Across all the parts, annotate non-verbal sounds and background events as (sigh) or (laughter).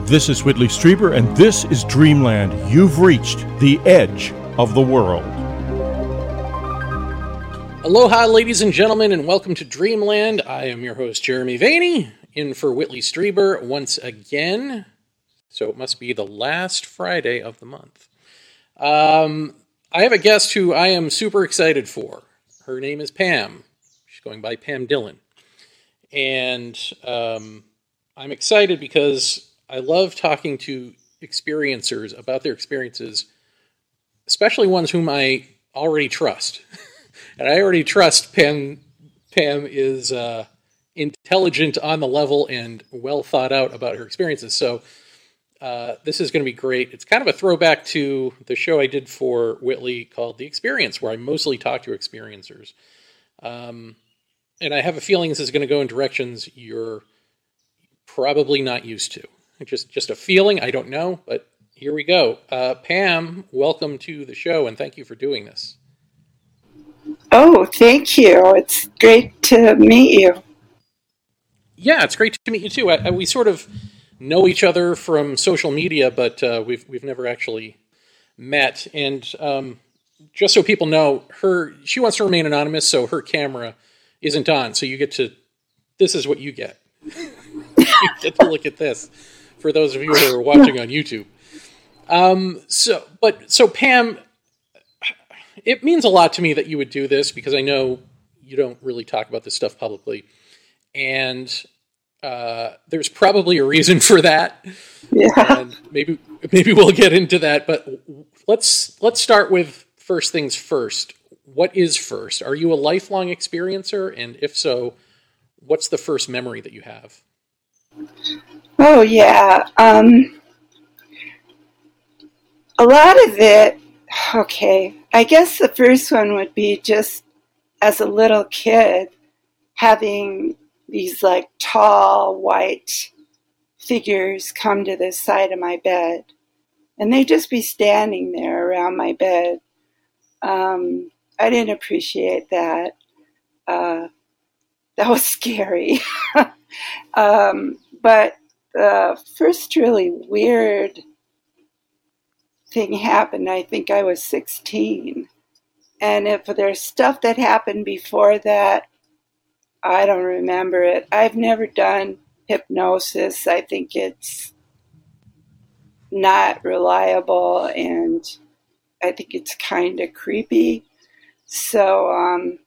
This is Whitley Strieber, and this is Dreamland. You've reached the edge of the world. Aloha, ladies and gentlemen, and welcome to Dreamland. I am your host, Jeremy Vaeni, in for Whitley Strieber once again. So it must be the last Friday of the month. Um, I have a guest who I am super excited for. Her name is Pam. She's going by Pam Dillon. And um, I'm excited because I love talking to experiencers about their experiences, especially ones whom I already trust. (laughs) and I already trust Pam. Pam is uh, intelligent on the level and well thought out about her experiences. So uh, this is going to be great. It's kind of a throwback to the show I did for Whitley called The Experience, where I mostly talk to experiencers. Um, and I have a feeling this is going to go in directions you're probably not used to. Just just a feeling. I don't know, but here we go. Uh, Pam, welcome to the show, and thank you for doing this. Oh, thank you. It's great to meet you. Yeah, it's great to meet you too. I, I, we sort of know each other from social media, but uh, we've we've never actually met. And um, just so people know, her she wants to remain anonymous, so her camera isn't on. So you get to this is what you get. (laughs) you get to look at this for those of you who are watching on YouTube. Um, so, but so Pam, it means a lot to me that you would do this because I know you don't really talk about this stuff publicly, and uh, there's probably a reason for that. Yeah. And maybe maybe we'll get into that, but let's let's start with first things first. What is first? Are you a lifelong experiencer, and if so, what's the first memory that you have? Oh yeah. Um, a lot of it. Okay, I guess the first one would be just as a little kid having these like tall white figures come to the side of my bed, and they'd just be standing there around my bed. Um, I didn't appreciate that. Uh, that was scary. (laughs) um, but the first really weird thing happened, I think I was 16. And if there's stuff that happened before that, I don't remember it. I've never done hypnosis. I think it's not reliable and I think it's kind of creepy. So um,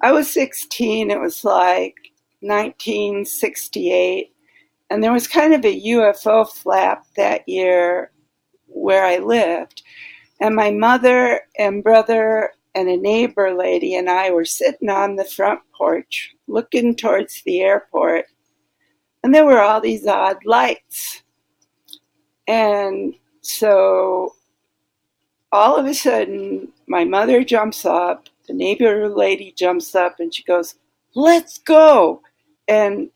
I was 16. It was like 1968. And there was kind of a UFO flap that year where I lived. And my mother and brother and a neighbor lady and I were sitting on the front porch looking towards the airport. And there were all these odd lights. And so all of a sudden, my mother jumps up, the neighbor lady jumps up, and she goes, Let's go. And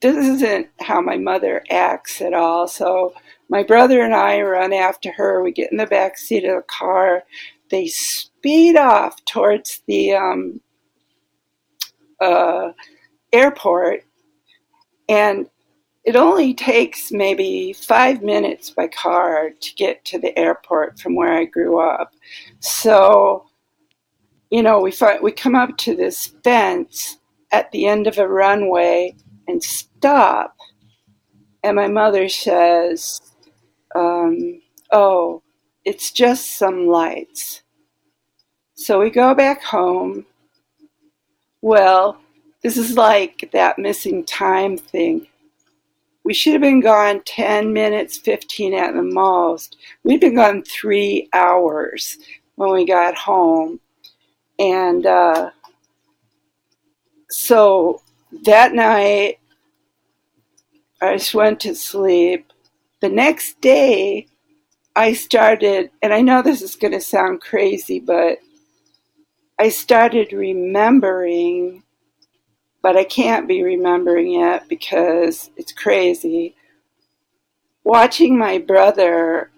this isn't how my mother acts at all. So my brother and I run after her. We get in the back seat of the car. They speed off towards the um, uh, airport, and it only takes maybe five minutes by car to get to the airport from where I grew up. So, you know, we find, we come up to this fence at the end of a runway and stop. And my mother says, um, Oh, it's just some lights. So we go back home. Well, this is like that missing time thing. We should have been gone 10 minutes, 15 at the most. We'd been gone three hours when we got home. And uh, so that night, I just went to sleep. The next day, I started, and I know this is going to sound crazy, but I started remembering, but I can't be remembering it because it's crazy. Watching my brother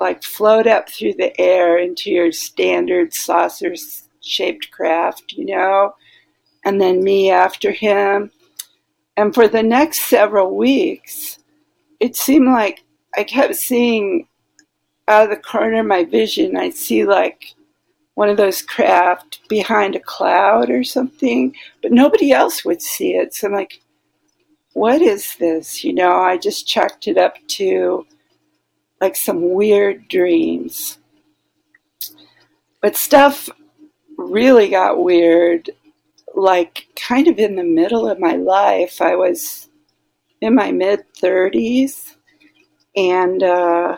like float up through the air into your standard saucer shaped craft, you know, and then me after him. And for the next several weeks, it seemed like I kept seeing out of the corner of my vision, I'd see like one of those craft behind a cloud or something, but nobody else would see it. So I'm like, what is this? You know, I just chalked it up to like some weird dreams. But stuff really got weird, like kind of in the middle of my life. I was in my mid 30s and uh,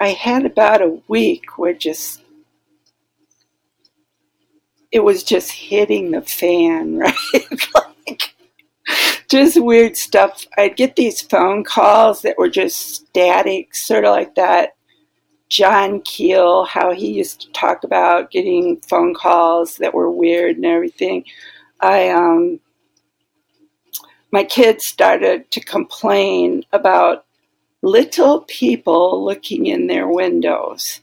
I had about a week where just it was just hitting the fan, (laughs) right? like, just weird stuff. I'd get these phone calls that were just static, sort of like that John Keel, how he used to talk about getting phone calls that were weird and everything. I um my kids started to complain about little people looking in their windows.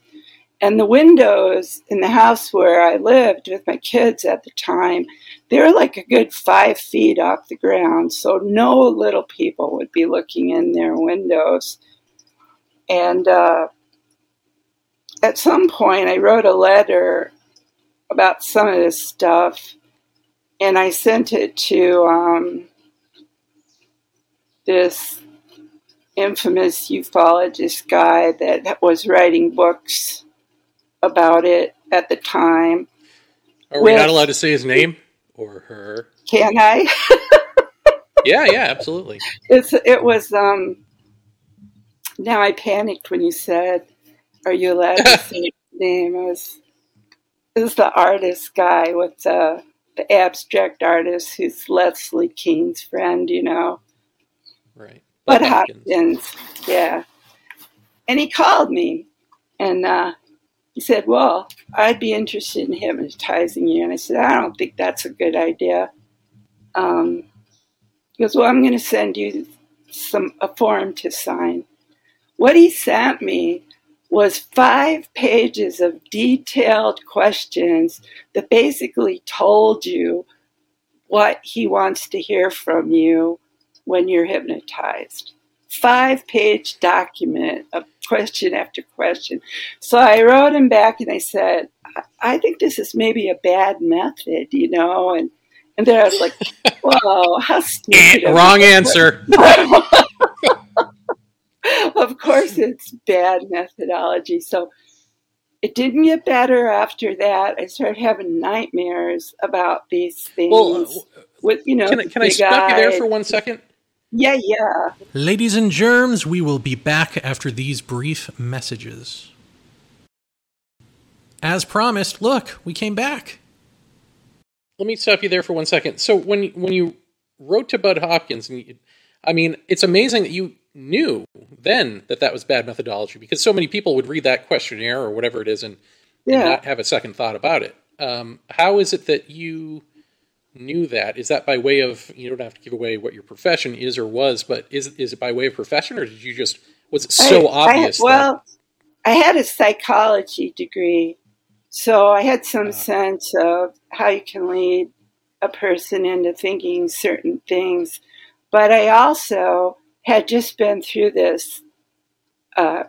And the windows in the house where I lived with my kids at the time, they were like a good five feet off the ground. So no little people would be looking in their windows. And uh, at some point, I wrote a letter about some of this stuff, and I sent it to um, this infamous ufologist guy that was writing books about it at the time. Are we not allowed to say his name or her? Can I? (laughs) yeah, yeah, absolutely. It's it was um now I panicked when you said are you allowed to (laughs) say his name? It was it was the artist guy with the the abstract artist who's Leslie Kean's friend, you know. Right. Budd Hopkins. Hopkins. Yeah. And he called me and uh he said, Well, I'd be interested in hypnotizing you. And I said, I don't think that's a good idea. Um, he goes, Well, I'm going to send you some a form to sign. What he sent me was five pages of detailed questions that basically told you what he wants to hear from you when you're hypnotized five page document of question after question. So I wrote him back and I said, I think this is maybe a bad method, you know, and and then I was like, (laughs) "Whoa, how stupid!" Wrong answer. (laughs) (laughs) of course, it's bad methodology. So it didn't get better after that. I started having nightmares about these things. Well, with you know, can, I, can I stop you there for one second? Yeah, yeah. Ladies and germs, we will be back after these brief messages. As promised, look, we came back. Let me stop you there for one second. So when when you wrote to Budd Hopkins, and you, I mean, it's amazing that you knew then that that was bad methodology because so many people would read that questionnaire or whatever it is and, yeah. and not have a second thought about it. Um, how is it that you knew that, is that by way of you don't have to give away what your profession is or was, but is is it by way of profession or did you just was it so I, obvious? I, well, that... I had a psychology degree, so I had some uh, sense of how you can lead a person into thinking certain things, but I also had just been through this. Uh,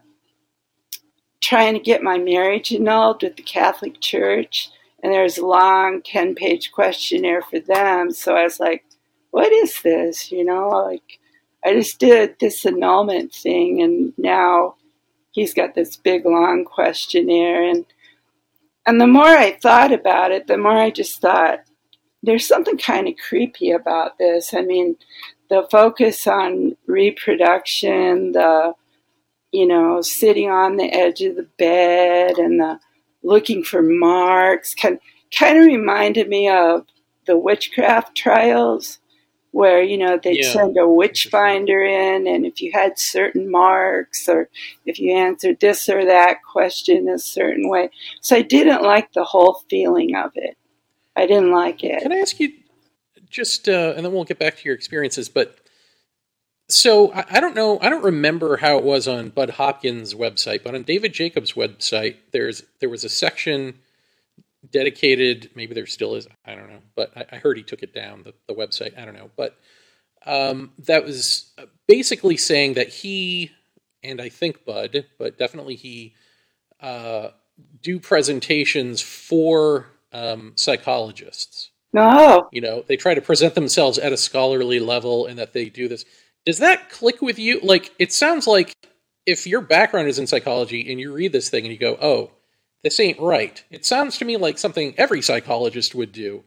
trying to get my marriage annulled with the Catholic Church and there's a long 10 page questionnaire for them. So I was like, what is this? You know, like I just did this annulment thing, and now he's got this big long questionnaire. And, and the more I thought about it, the more I just thought, there's something kind of creepy about this. I mean, the focus on reproduction, the, you know, sitting on the edge of the bed and the, looking for marks. Kind kind of reminded me of the witchcraft trials, where you know they'd yeah. send a witch finder in, and if you had certain marks or if you answered this or that question a certain way, so I didn't like the whole feeling of it. I didn't like it. Can I ask you just, uh, and then we'll get back to your experiences, but so I, I, don't know. I don't remember how it was on Budd Hopkins' website, but on David Jacobs' website, there's there was a section dedicated. Maybe there still is. I don't know, but I, I heard he took it down the, the website. I don't know, but um, that was basically saying that he and I think Budd, but definitely he, uh, do presentations for um, psychologists. No. You know, they try to present themselves at a scholarly level and that they do this. Does that click with you? Like, it sounds like if your background is in psychology and you read this thing and you go, oh, this ain't right, it sounds to me like something every psychologist would do.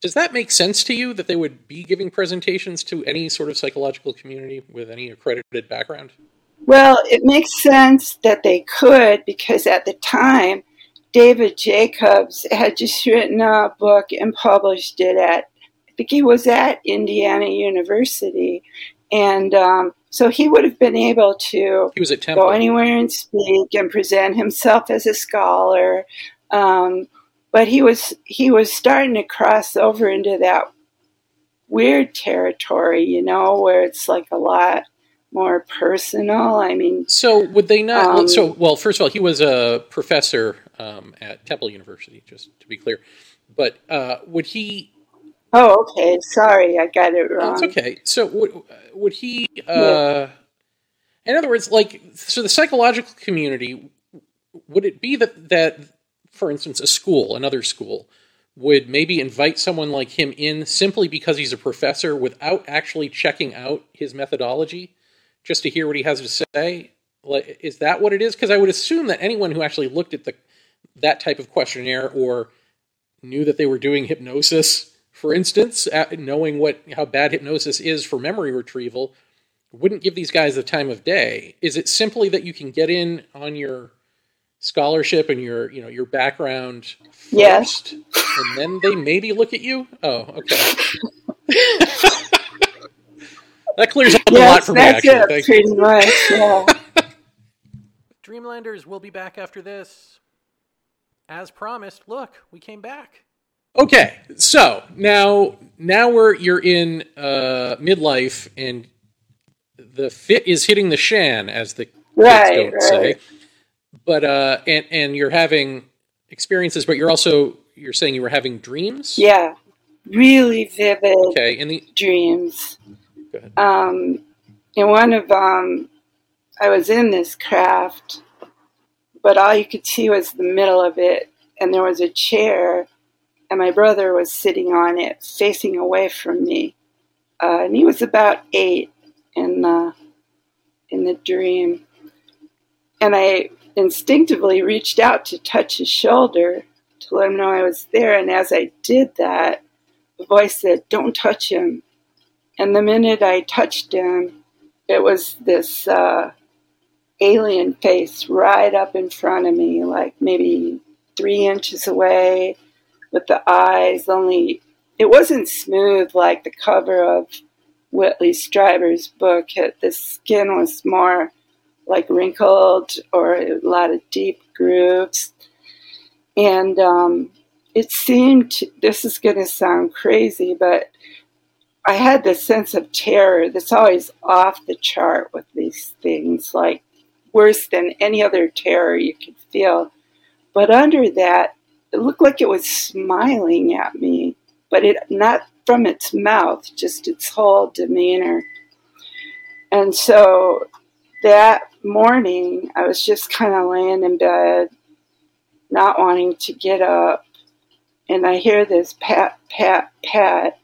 Does that make sense to you that they would be giving presentations to any sort of psychological community with any accredited background? Well, it makes sense that they could because at the time, David Jacobs had just written a book and published it at, I think he was at Indiana University. And um, so he would have been able to he was at Temple. go anywhere and speak and present himself as a scholar. Um, but he was he was starting to cross over into that weird territory, you know, where it's like a lot more personal. I mean, so would they not? Um, so, well, first of all, he was a professor um, at Temple University, just to be clear. But uh, would he? Oh, okay. Sorry, I got it wrong. That's okay. So would would he? Uh, yeah. In other words, like, so the psychological community would it be that that, for instance, a school, another school, would maybe invite someone like him in simply because he's a professor without actually checking out his methodology? Just to hear what he has to say? Is that what it is? Because I would assume that anyone who actually looked at the that type of questionnaire or knew that they were doing hypnosis, for instance, knowing what how bad hypnosis is for memory retrieval, wouldn't give these guys the time of day. Is it simply that you can get in on your scholarship and your you know your background first, yes. and then they maybe look at you? Oh, okay. (laughs) That clears up yes, a lot for me, actually. It, Thank pretty you. much, yeah. (laughs) Dreamlanders will be back after this. As promised, look, we came back. Okay, so now now we're you're in uh, midlife and the fit is hitting the shan, as the right, kids don't right. say. But uh, and and you're having experiences, but you're also you're saying you were having dreams. Yeah, really vivid. Okay, in the dreams. Um, one of um, I was in this craft, but all you could see was the middle of it, and there was a chair, and my brother was sitting on it, facing away from me, uh, and he was about eight in the in the dream, and I instinctively reached out to touch his shoulder to let him know I was there, and as I did that, the voice said, "Don't touch him." And the minute I touched him, it was this uh, alien face right up in front of me, like maybe three inches away, with the eyes only. It wasn't smooth like the cover of Whitley Strieber's book. The skin was more like wrinkled or a lot of deep grooves. And um, it seemed, this is going to sound crazy, but I had this sense of terror that's always off the chart with these things, like worse than any other terror you could feel. But under that, it looked like it was smiling at me, but it not from its mouth, just its whole demeanor. And so that morning, I was just kind of laying in bed, not wanting to get up, and I hear this pat, pat, pat,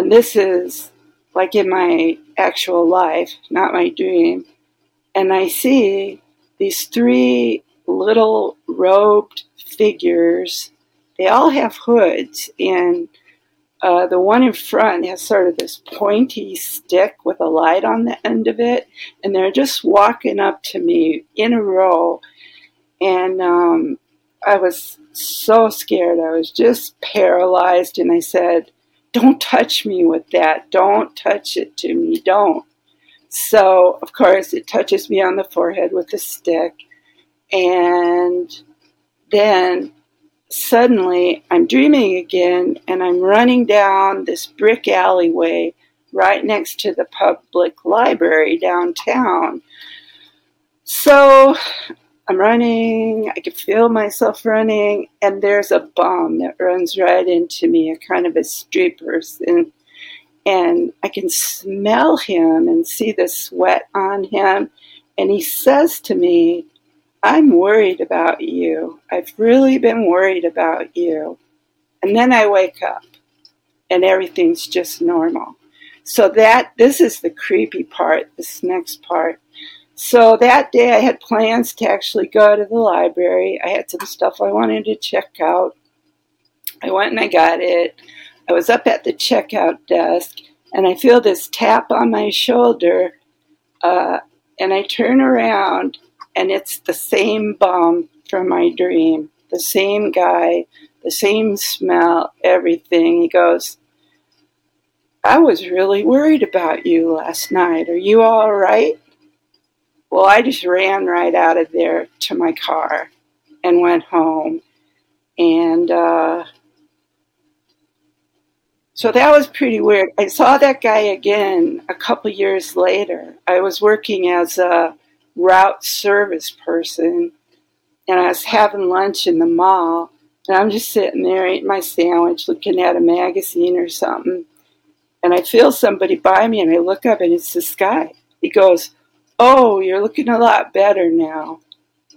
and this is like in my actual life, not my dream. And I see these three little robed figures. They all have hoods, and uh, the one in front has sort of this pointy stick with a light on the end of it, and they're just walking up to me in a row. And um, I was so scared. I was just paralyzed, and I said, don't touch me with that. Don't touch it to me. Don't. So, of course, it touches me on the forehead with a stick. And then suddenly I'm dreaming again and I'm running down this brick alleyway right next to the public library downtown. So I'm running, I can feel myself running, and there's a bum that runs right into me, a kind of a street person. and I can smell him and see the sweat on him. And he says to me, I'm worried about you. I've really been worried about you. And then I wake up and everything's just normal. So that this is the creepy part, this next part. So that day I had plans to actually go to the library. I had some stuff I wanted to check out. I went and I got it. I was up at the checkout desk and I feel this tap on my shoulder. Uh, and I turn around and it's the same bum from my dream, the same guy, the same smell, everything. He goes, I was really worried about you last night. Are you all right? Well, I just ran right out of there to my car and went home. And uh, so that was pretty weird. I saw that guy again a couple years later. I was working as a route service person and I was having lunch in the mall. And I'm just sitting there eating my sandwich, looking at a magazine or something and I feel somebody by me, and I look up, and it's this guy. He goes, "Oh, you're looking a lot better now.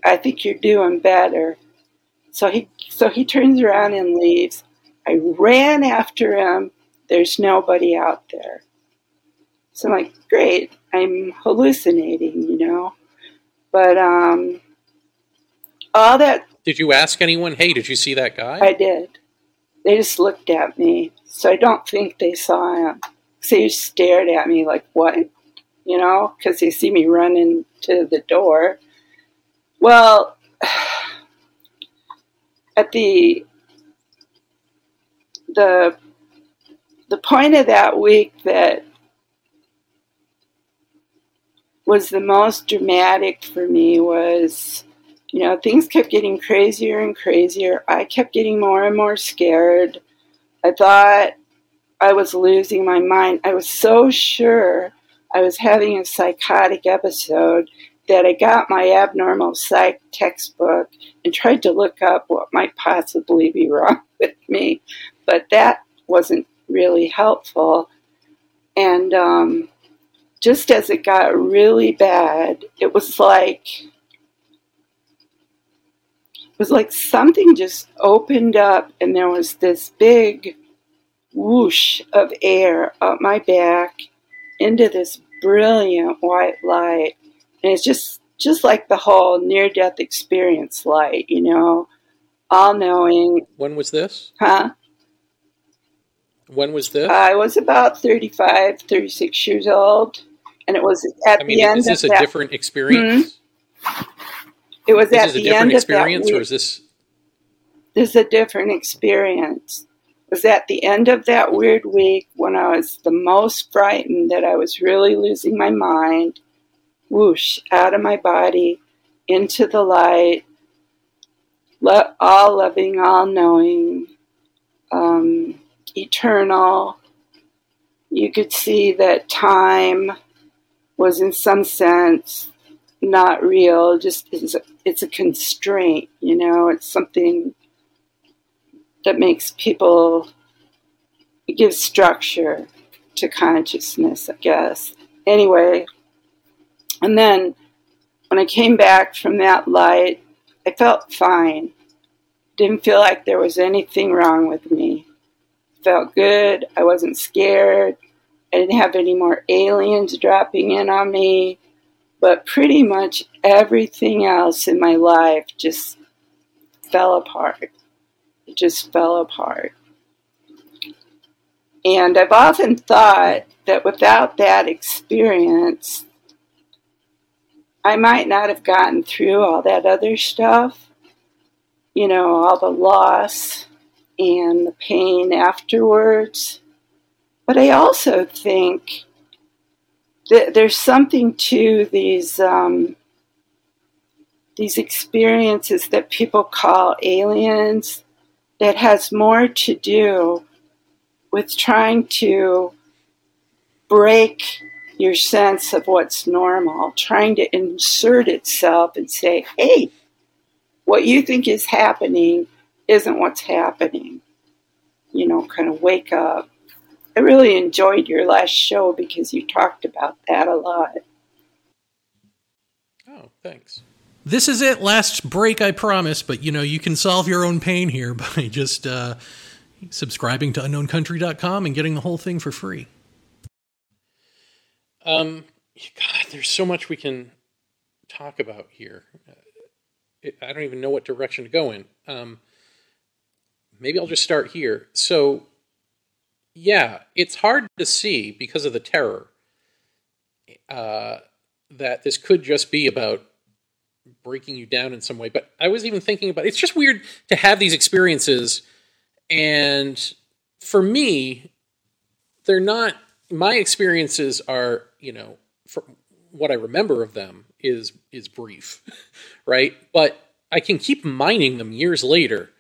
I think you're doing better." So he so he turns around and leaves. I ran after him. There's nobody out there. So I'm like, great, I'm hallucinating, you know. But um, all that. Did you ask anyone? Hey, did you see that guy? I did. They just looked at me. So I don't think they saw him. So they stared at me like, what? You know, because they see me running to the door. Well, (sighs) at the the the point of that week that was the most dramatic for me was you know things kept getting crazier and crazier i kept getting more and more scared I thought I was losing my mind. I was so sure I was having a psychotic episode that I got my abnormal psych textbook and tried to look up what might possibly be wrong (laughs) with me, but that wasn't really helpful. And um, just as it got really bad, it was like it was like something just opened up and there was this big whoosh of air up my back into this brilliant white light. And it's just just like the whole near death experience light, you know, all knowing. When was this? Huh? When was this? I was about 35, 36 years old. And it was at the end I mean, the end is this a that, different experience? Hmm? It was is at this the a different end experience, of that or is this? This is a different experience. Was at the end of that weird week when I was the most frightened that I was really losing my mind. Whoosh out of my body into the light, all loving, all knowing, um, eternal. You could see that time was, in some sense, not real. Just a, it's a constraint, you know. It's something that makes people give structure to consciousness, I guess. Anyway, and then when I came back from that light, I felt fine. Didn't feel like there was anything wrong with me. Felt good. I wasn't scared. I didn't have any more aliens dropping in on me but pretty much everything else in my life just fell apart. Just fell apart. And I've often thought that without that experience, I might not have gotten through all that other stuff, you know, all the loss and the pain afterwards. But I also think that there's something to these um, these experiences that people call aliens that has more to do with trying to break your sense of what's normal, trying to insert itself and say, hey, what you think is happening isn't what's happening. You know, kind of wake up. I really enjoyed your last show because you talked about that a lot. Oh, thanks. This is it. Last break, I promise. But you know, you can solve your own pain here (laughs) by just uh, subscribing to unknowncountry.com and getting the whole thing for free. Um, God, there's so much we can talk about here. I don't even know what direction to go in. Um, maybe I'll just start here. So, yeah, it's hard to see because of the terror uh, that this could just be about breaking you down in some way. But I was even thinking about it's just weird to have these experiences, and for me, they're not. My experiences are, you know, what I remember of them is is brief, (laughs) right? But I can keep mining them years later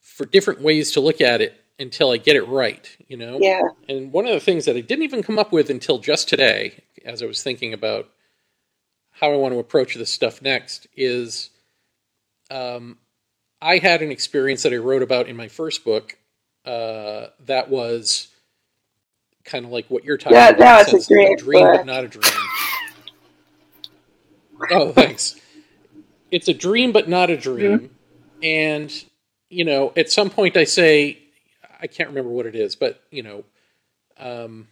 for different ways to look at it until I get it right, you know? Yeah. And one of the things that I didn't even come up with until just today, as I was thinking about how I want to approach this stuff next, is um, I had an experience that I wrote about in my first book uh, that was kind of like what you're talking yeah, about. Yeah, was a great a dream, but not a dream. Oh, thanks. It's a dream, but not a dream. Mm-hmm. And, you know, at some point I say, I can't remember what it is, but, you know, um,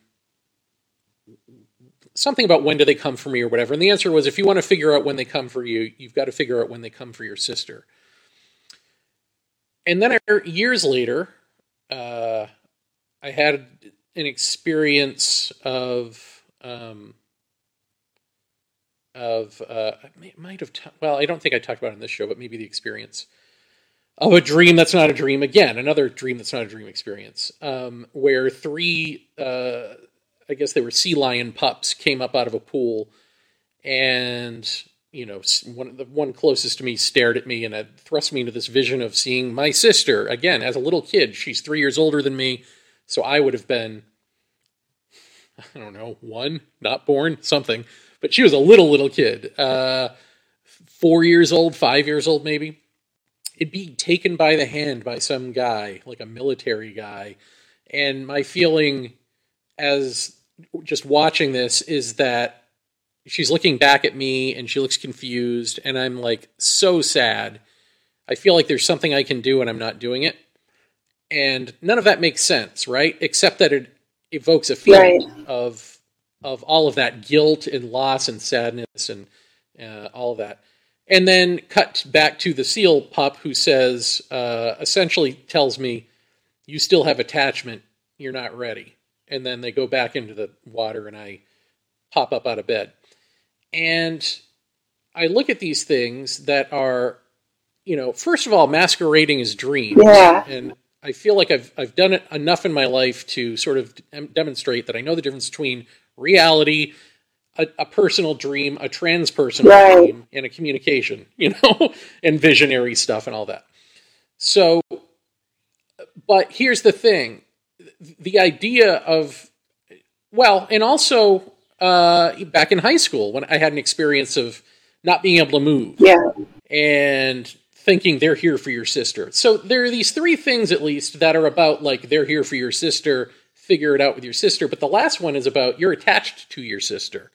something about when do they come for me or whatever. And the answer was if you want to figure out when they come for you, you've got to figure out when they come for your sister. And then I, years later, uh, I had an experience of um, of uh, I might have t- well I don't think I talked about it in this show, but maybe the experience of a dream that's not a dream again, another dream that's not a dream experience, um, where three uh, I guess they were sea lion pups came up out of a pool, and you know one the one closest to me stared at me and had thrust me into this vision of seeing my sister again as a little kid. She's three years older than me, so I would have been I don't know one, not born, something but she was a little little kid, uh, four years old, five years old maybe. It'd be taken by the hand by some guy, like a military guy, and my feeling as just watching this is that she's looking back at me and she looks confused, and I'm like so sad. I feel like there's something I can do and I'm not doing it. And none of that makes sense, right? Except that it evokes a feeling right. of of all of that guilt and loss and sadness and uh, all of that. And then cut back to the seal pup who says, uh, essentially tells me, you still have attachment, you're not ready. And then they go back into the water and I pop up out of bed. And I look at these things that are, you know, first of all, masquerading as dreams. Yeah. And I feel like I've, I've done it enough in my life to sort of demonstrate that I know the difference between reality, a, a personal dream, a transpersonal right. dream, and a communication, (laughs) you know, and visionary stuff and all that. So, but here's the thing the idea of, well, and also uh, back in high school when I had an experience of not being able to move. Yeah. And thinking they're here for your sister. So there are these three things at least that are about like they're here for your sister figure it out with your sister. But the last one is about you're attached to your sister.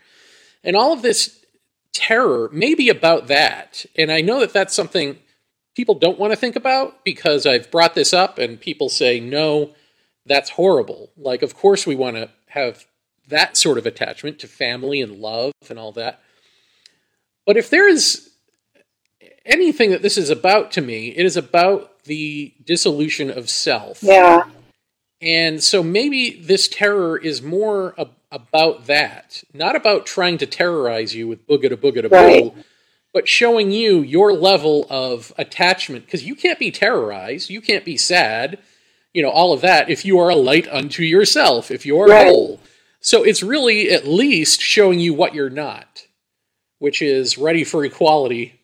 And all of this terror may be about that. And I know that that's something people don't want to think about because I've brought this up and people say, no, that's horrible. Like, of course, we want to have that sort of attachment to family and love and all that. But if there is anything that this is about to me, it is about the dissolution of self. Yeah. And so maybe this terror is more ab- about that, not about trying to terrorize you with booga to booga to right. but showing you your level of attachment because you can't be terrorized, you can't be sad, you know, all of that if you are a light unto yourself, if you are right. whole. So it's really at least showing you what you're not, which is ready for equality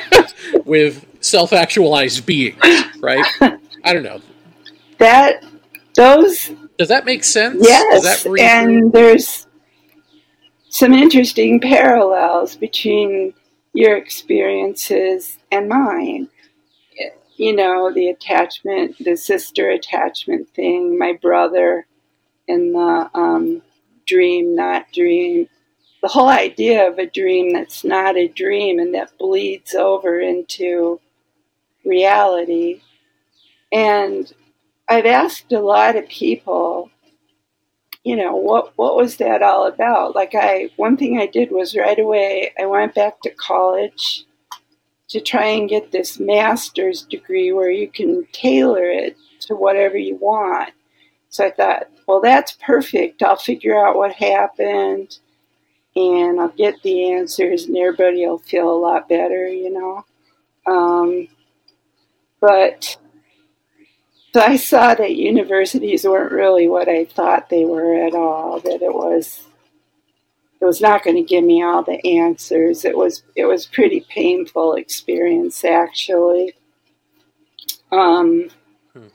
(laughs) with self actualized beings, right? I don't know. That those does that make sense? Yes, and there's some interesting parallels between your experiences and mine. You know, the attachment, the sister attachment thing, my brother in the um, dream, not dream. The whole idea of a dream that's not a dream and that bleeds over into reality. And I've asked a lot of people, you know, what what was that all about? Like I one thing I did was right away I went back to college to try and get this master's degree where you can tailor it to whatever you want. So I thought, well, that's perfect. I'll figure out what happened and I'll get the answers and everybody will feel a lot better, you know. Um, but so I saw that universities weren't really what I thought they were at all. That it was it was not going to give me all the answers. It was it was pretty painful experience actually. Um, hmm.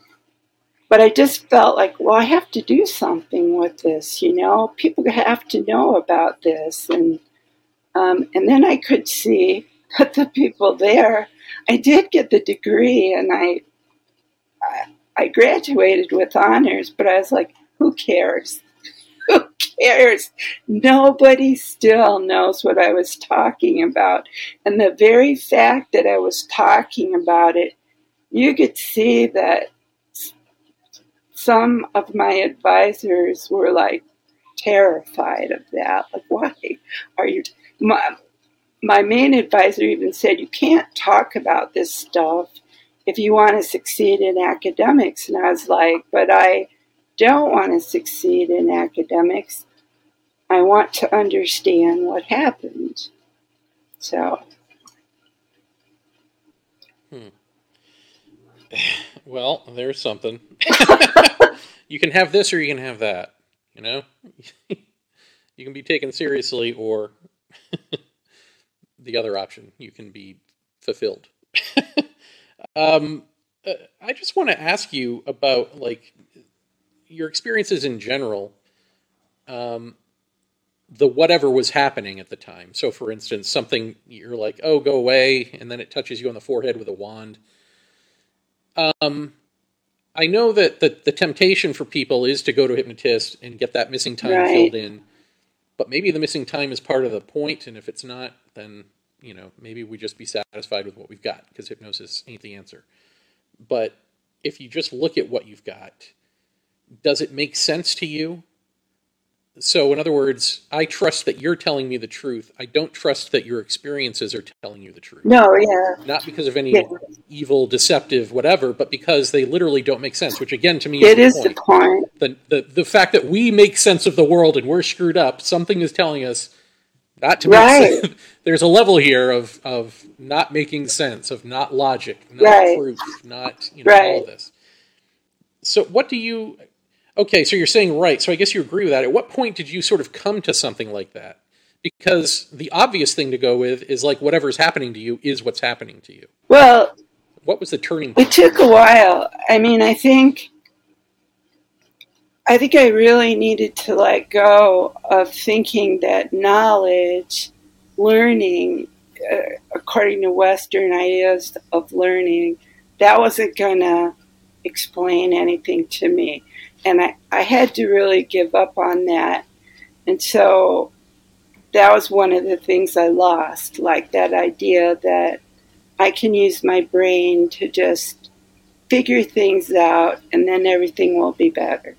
But I just felt like, well, I have to do something with this. You know, people have to know about this, and um, and then I could see (laughs) that the people there. I did get the degree, and I, I I graduated with honors, but I was like, who cares? (laughs) who cares? Nobody still knows what I was talking about. And the very fact that I was talking about it, you could see that some of my advisors were like terrified of that. Like, why are you? My, my main advisor even said, you can't talk about this stuff if you want to succeed in academics. And I was like, but I don't want to succeed in academics. I want to understand what happened. So. Hmm. (sighs) Well, there's something. (laughs) (laughs) you can have this or you can have that. You know? (laughs) you can be taken seriously or the other option. You can be fulfilled. Um, uh, I just want to ask you about like your experiences in general. Um, the whatever was happening at the time. So, for instance, something you're like, "Oh, go away," and then it touches you on the forehead with a wand. Um, I know that the the temptation for people is to go to a hypnotist and get that missing time right. filled in, but maybe the missing time is part of the point, and if it's not, then you know, maybe we just be satisfied with what we've got because hypnosis ain't the answer. But if you just look at what you've got, does it make sense to you? So, in other words, I trust that you're telling me the truth. I don't trust that your experiences are telling you the truth. No, yeah. Not because of any yeah. evil, deceptive, whatever, but because they literally don't make sense. Which, again, to me, is, it the, is point. the point. The, the the fact that we make sense of the world and we're screwed up. Something is telling us not to right. make (laughs) There's a level here of of not making sense, of not logic, not right. proof, not you know right. all of this. So what do you Okay, so you're saying right. So I guess you agree with that. At what point did you sort of come to something like that? Because the obvious thing to go with is like whatever's happening to you is what's happening to you. Well, what was the turning point? It took a while. I mean, I think I think I really needed to let go of thinking that knowledge, learning, uh, according to Western ideas of learning, that wasn't going to explain anything to me. And I, I had to really give up on that. And so that was one of the things I lost, like that idea that I can use my brain to just figure things out and then everything will be better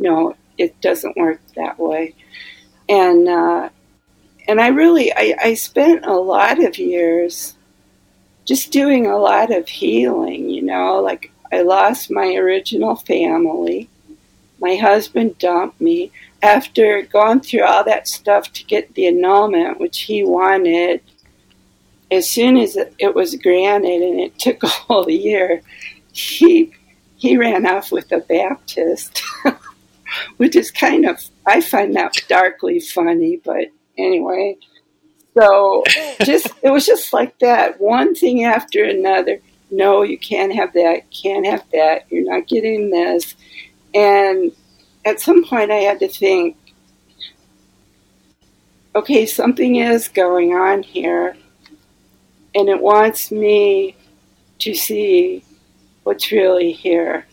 no, it doesn't work that way. And uh, and I really I, I spent a lot of years just doing a lot of healing. You know, like I lost my original family. My husband dumped me after going through all that stuff to get the annulment, which he wanted. As soon as it was granted, and it took (laughs) a whole year, he he ran off with a Baptist. (laughs) which is kind of, I find that darkly funny, but anyway. So just, it was just like that, one thing after another. No, you can't have that, can't have that, you're not getting this. And at some point I had to think, okay, something is going on here, and it wants me to see what's really here,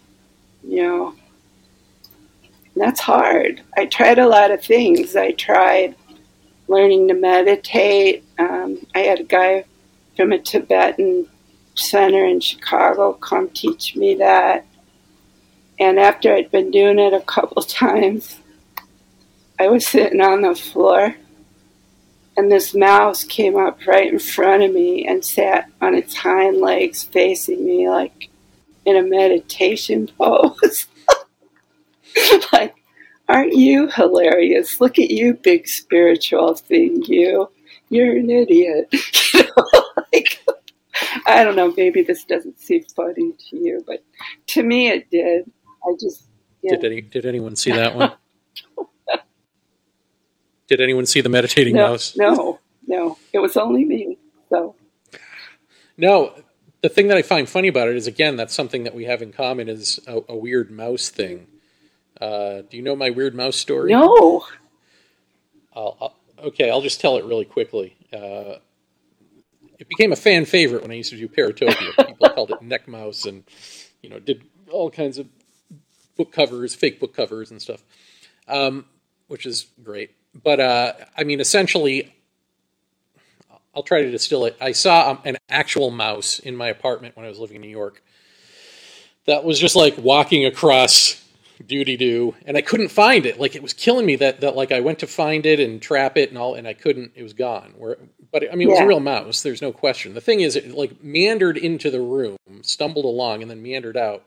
you know that's hard. I tried a lot of things. I tried learning to meditate. Um, I had a guy from a Tibetan center in Chicago come teach me that. And after I'd been doing it a couple (laughs) times, I was sitting on the floor and this mouse came up right in front of me and sat on its hind legs facing me like in a meditation (laughs) pose. (laughs) like, aren't you hilarious? Look at you, big spiritual thing, you. You're an idiot. you know, like, I don't know, maybe this doesn't seem funny to you, but to me it did. I just. Yeah. Did, any, did anyone see that one? Did anyone see the meditating no, mouse? No, no, it was only me. So, no. The thing that I find funny about it is, again, that's something that we have in common is a, a weird mouse thing. Uh, do you know my weird mouse story? No. I'll, I'll, okay, I'll just tell it really quickly. Uh, it became a fan favorite when I used to do Paratopia. People called it neck mouse, and you know, did all kinds of book covers, fake book covers, and stuff, um, which is great. But uh, I mean, essentially, I'll try to distill it. I saw um, an actual mouse in my apartment when I was living in New York. That was just like walking across doody doo, and I couldn't find it. Like it was killing me that that like I went to find it and trap it and all, and I couldn't. It was gone. Where, but I mean, it was yeah. a real mouse. There's no question. The thing is, it like meandered into the room, stumbled along, and then meandered out,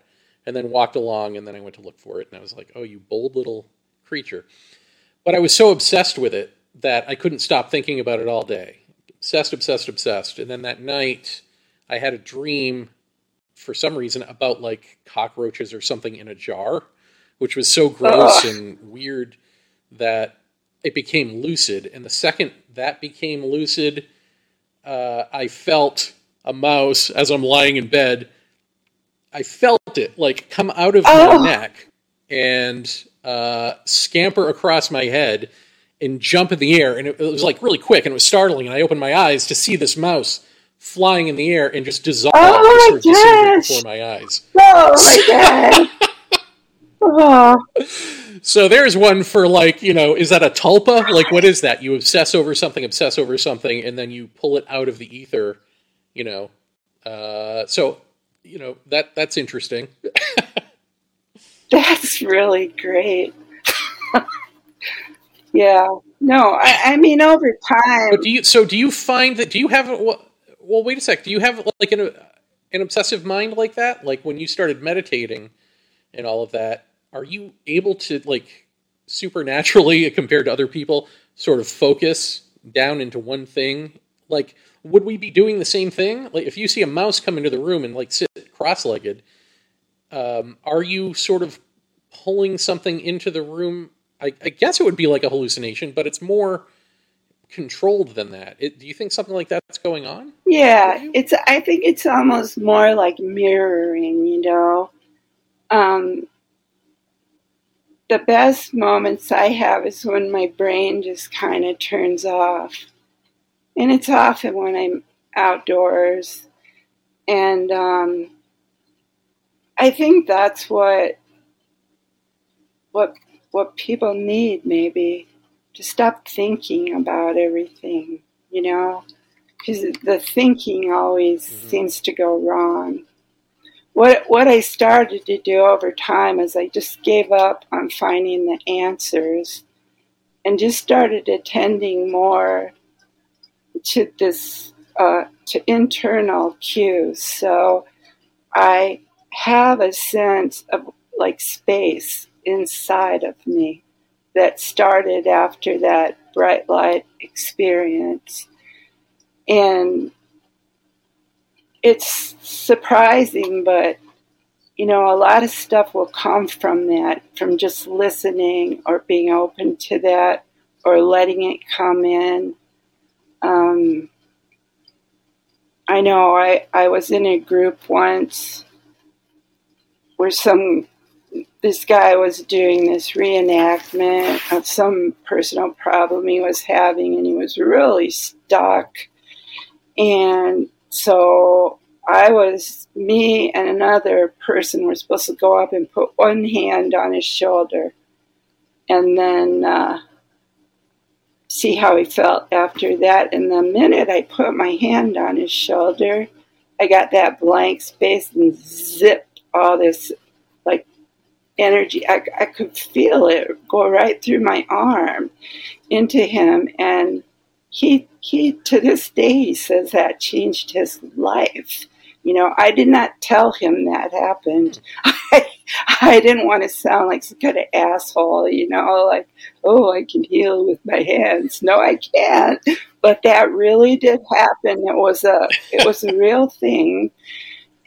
and then walked along, and then I went to look for it, and I was like, "Oh, you bold little creature." But I was so obsessed with it that I couldn't stop thinking about it all day. Obsessed, obsessed, obsessed. And then that night, I had a dream for some reason about like cockroaches or something in a jar, which was so gross Ugh. and weird that it became lucid. And the second that became lucid, uh, I felt a mouse as I'm lying in bed. I felt it like come out of oh. my neck and uh, scamper across my head and jump in the air. And it, it, was like really quick and it was startling. And I opened my eyes to see this mouse flying in the air and just dissolve oh sort of before my eyes. Oh my god. (laughs) oh. So there's one for like, you know, is that a tulpa? Like, what is that? You obsess over something, obsess over something, and then you pull it out of the ether, you know. Uh, so, you know, that that's interesting. (laughs) That's really great. (laughs) yeah. No, I, I, mean over time. But do you? So do you find that? Do you have? Well, well, wait a sec. Do you have like an an obsessive mind like that? Like when you started meditating and all of that, are you able to like supernaturally (laughs) compared to other people sort of focus down into one thing? Like, would we be doing the same thing? Like, if you see a mouse come into the room and like sit cross-legged, um, are you sort of pulling something into the room? I, I, guess it would be like a hallucination, but it's more controlled than that. It, do you think something like that's going on? Yeah, it's. I think it's almost more like mirroring. You know, um, the best moments I have is when my brain just kind of turns off, and it's often when I'm outdoors, and um, I think that's what what what people need maybe to stop thinking about everything, you know, because the thinking always mm-hmm. seems to go wrong. What what I started to do over time is I just gave up on finding the answers and just started attending more to this uh, to internal cues. So I have a sense of like space inside of me that started after that bright light experience. And it's surprising, but you know, a lot of stuff will come from that, from just listening or being open to that or letting it come in. Um, I know I, I was in a group once where some this guy was doing this reenactment of some personal problem he was having and he was really stuck. And so i was me and another person were supposed to go up and put one hand on his shoulder and then uh, see how he felt after that. And the minute I put my hand on his shoulder, I got that blank space and zipped all this like energy. I, I could feel it go right through my arm into him. And he, he, to this day, he says that changed his life. You know, I did not tell him that happened. (laughs) I, I didn't want to sound like some kind of asshole, you know, like, oh, I can heal with my hands. No, I can't. But that really did happen. It was a, it was a (laughs) real thing.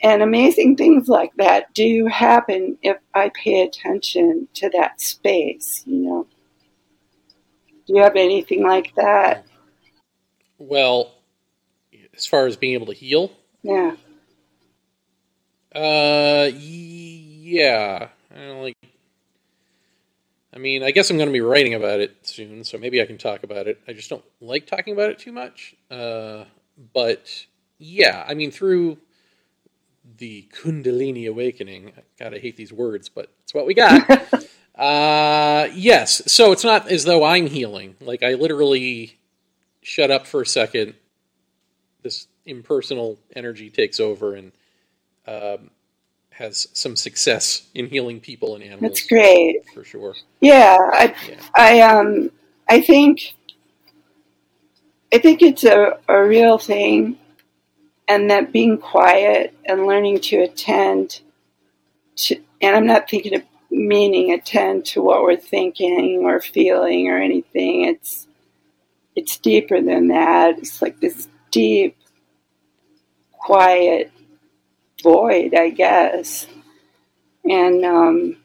And amazing things like that do happen if I pay attention to that space, you know. Do you have anything like that? Well, as far as being able to heal? Yeah. Uh, yeah. I don't like. I mean, I guess I'm going to be writing about it soon, so maybe I can talk about it. I just don't like talking about it too much. Uh, but yeah, I mean, through the Kundalini awakening, God, I hate these words, but it's what we got. (laughs) uh, yes, so it's not as though I'm healing. Like, I literally shut up for a second. This impersonal energy takes over and um, has some success in healing people and animals. That's great for sure. Yeah, I, Yeah. I um, I think, I think it's a, a real thing, and that being quiet and learning to attend to, and I'm not thinking of meaning attend to what we're thinking or feeling or anything. It's, it's deeper than that. It's like this deep, quiet void, I guess. And um,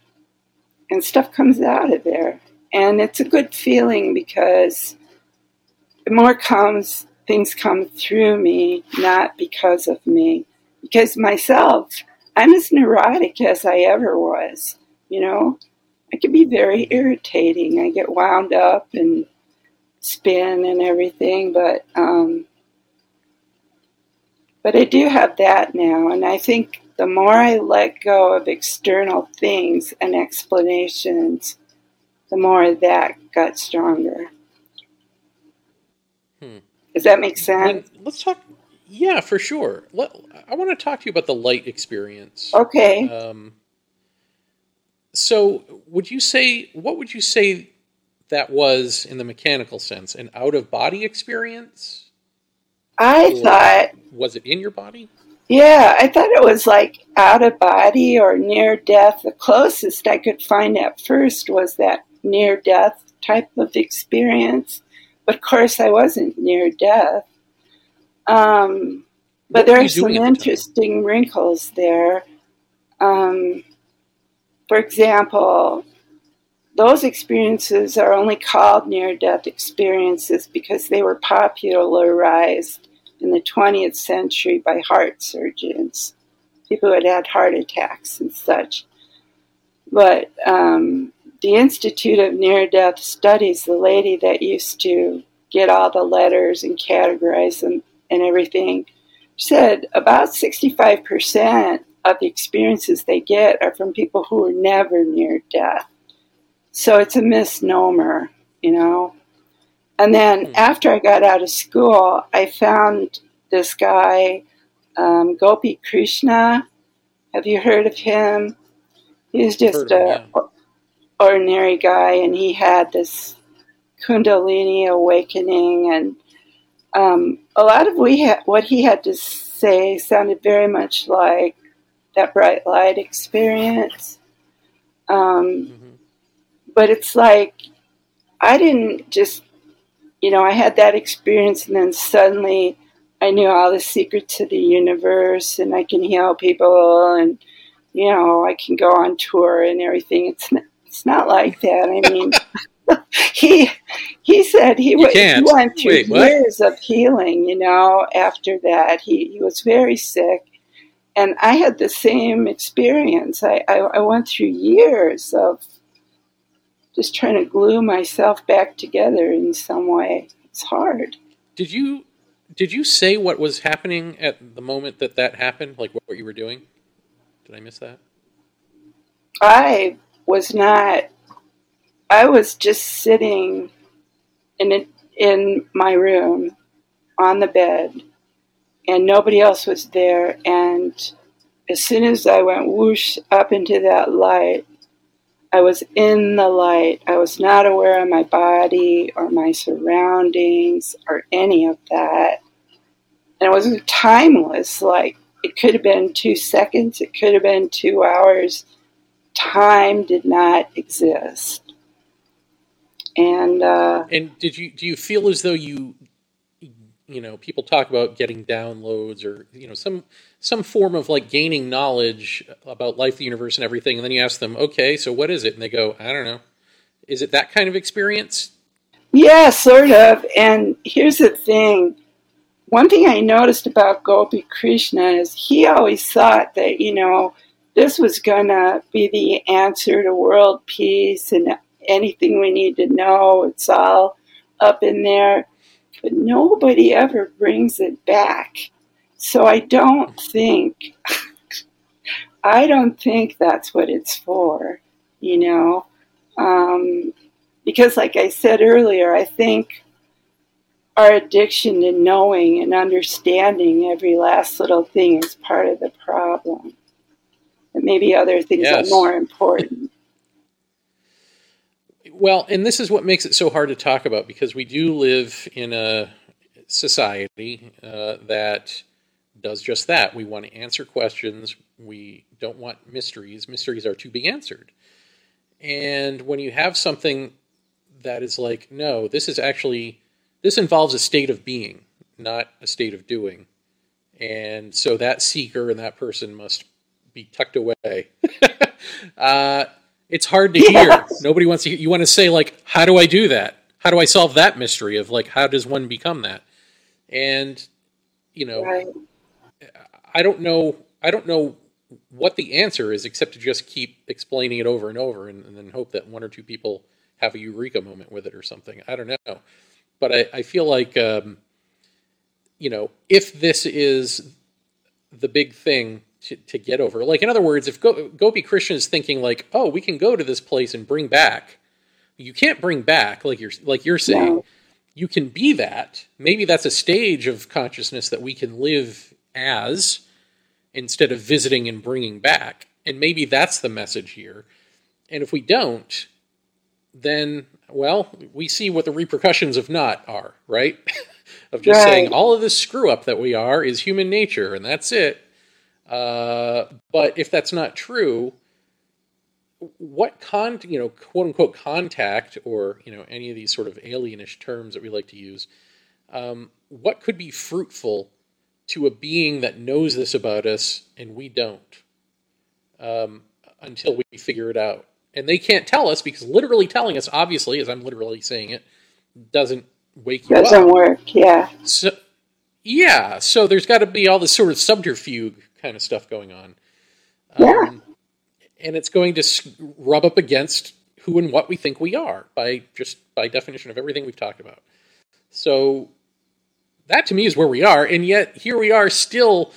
and stuff comes out of there. And it's a good feeling because more comes things come through me, not because of me. Because myself, I'm as neurotic as I ever was, you know. I can be very irritating. I get wound up and spin and everything, but um, but I do have that now, and I think the more I let go of external things and explanations, the more that got stronger. Hmm. Does that make sense? Let's talk. Yeah, for sure. Let, I want to talk to you about the light experience. Okay. Um, so, would you say what would you say that was in the mechanical sense? An out of body experience? I Or thought, was it in your body? yeah, I thought it was like out of body or near death. The closest I could find at first was that near death type of experience. But of course, I wasn't near death. Um, but there are some interesting wrinkles there. Um, for example, those experiences are only called near death experiences because they were popularized in the 20th century by heart surgeons, people who had had heart attacks and such. But um, the Institute of Near Death Studies, the lady that used to get all the letters and categorize them and everything, said about 65% of the experiences they get are from people who were never near death. So it's a misnomer, you know. And then Hmm. after I got out of school, I found this guy, um, Gopi Krishna. Have you heard of him? He's just an ordinary guy, and he had this Kundalini awakening, and um, a lot of we ha- what he had to say sounded very much like that bright light experience. Um, hmm but it's like I didn't just, you know, I had that experience and then suddenly I knew all the secrets of the universe and I can heal people and, you know, I can go on tour and everything. It's not, it's not like that. I mean, (laughs) he he said he, he went through Wait, years of healing, you know, after that. He, he was very sick. And I had the same experience. I, I, I went through years of just trying to glue myself back together in some way. It's hard. Did you did you say what was happening at the moment that that happened? Like what, what you were doing? Did I miss that? I was not I was just sitting in in my room on the bed, and nobody else was there. And as soon as I went whoosh up into that light, I was in the light. I was not aware of my body or my surroundings or any of that. And it was timeless. Like it could have been two seconds, it could have been two hours. Time did not exist. And uh, and did you do you feel as though you you know people talk about getting downloads or you know some some form of like gaining knowledge about life the universe and everything and then you ask them okay so what is it? And they go i don't know. Is it that kind of experience? Yeah sort of. And here's the thing. One thing i noticed about gopi krishna is he always thought that you know this was gonna be the answer to world peace and anything we need to know. It's all up in there but nobody ever brings it back. So I don't think, (laughs) I don't think that's what it's for, you know. Um, because, like I said earlier, I think our addiction to knowing and understanding every last little thing is part of the problem. And maybe other things yes. are more important. Well, and this is what makes it so hard to talk about because we do live in a society uh, that does just that. We want to answer questions. We don't want mysteries. Mysteries are to be answered. And when you have something that is like, no, this is actually, this involves a state of being, not a state of doing. And so that seeker and that person must be tucked away. (laughs) uh, it's hard to hear. Nobody wants to hear. You want to say, like, how do I do that? How do I solve that mystery of, like, how does one become that? And, you know, right. I don't know. I don't know what the answer is except to just keep explaining it over and over and, and, then hope that one or two people have a eureka moment with it or something. I don't know. But I, I feel like, um, you know, if this is the big thing to, to get over. Like, in other words, if Go, Gopi Krishna is thinking like, oh, we can go to this place and bring back, you can't bring back like you're like you're saying. No. You can be that. Maybe that's a stage of consciousness that we can live as instead of visiting and bringing back. And maybe that's the message here. And if we don't, then well, we see what the repercussions of not are, right? (laughs) of just right. saying all of this screw up that we are is human nature and that's it uh, but if that's not true, what con you know quote unquote contact or you know any of these sort of alienish terms that we like to use, um, what could be fruitful to a being that knows this about us and we don't um, until we figure it out? And they can't tell us because literally telling us, obviously, as I'm literally saying it, doesn't wake you doesn't up. Doesn't work, yeah. So, yeah, so there's got to be all this sort of subterfuge kind of stuff going on. Yeah. Um, and it's going to rub up against who and what we think we are by just by definition of everything we've talked about. So that to me is where we are, and yet here we are still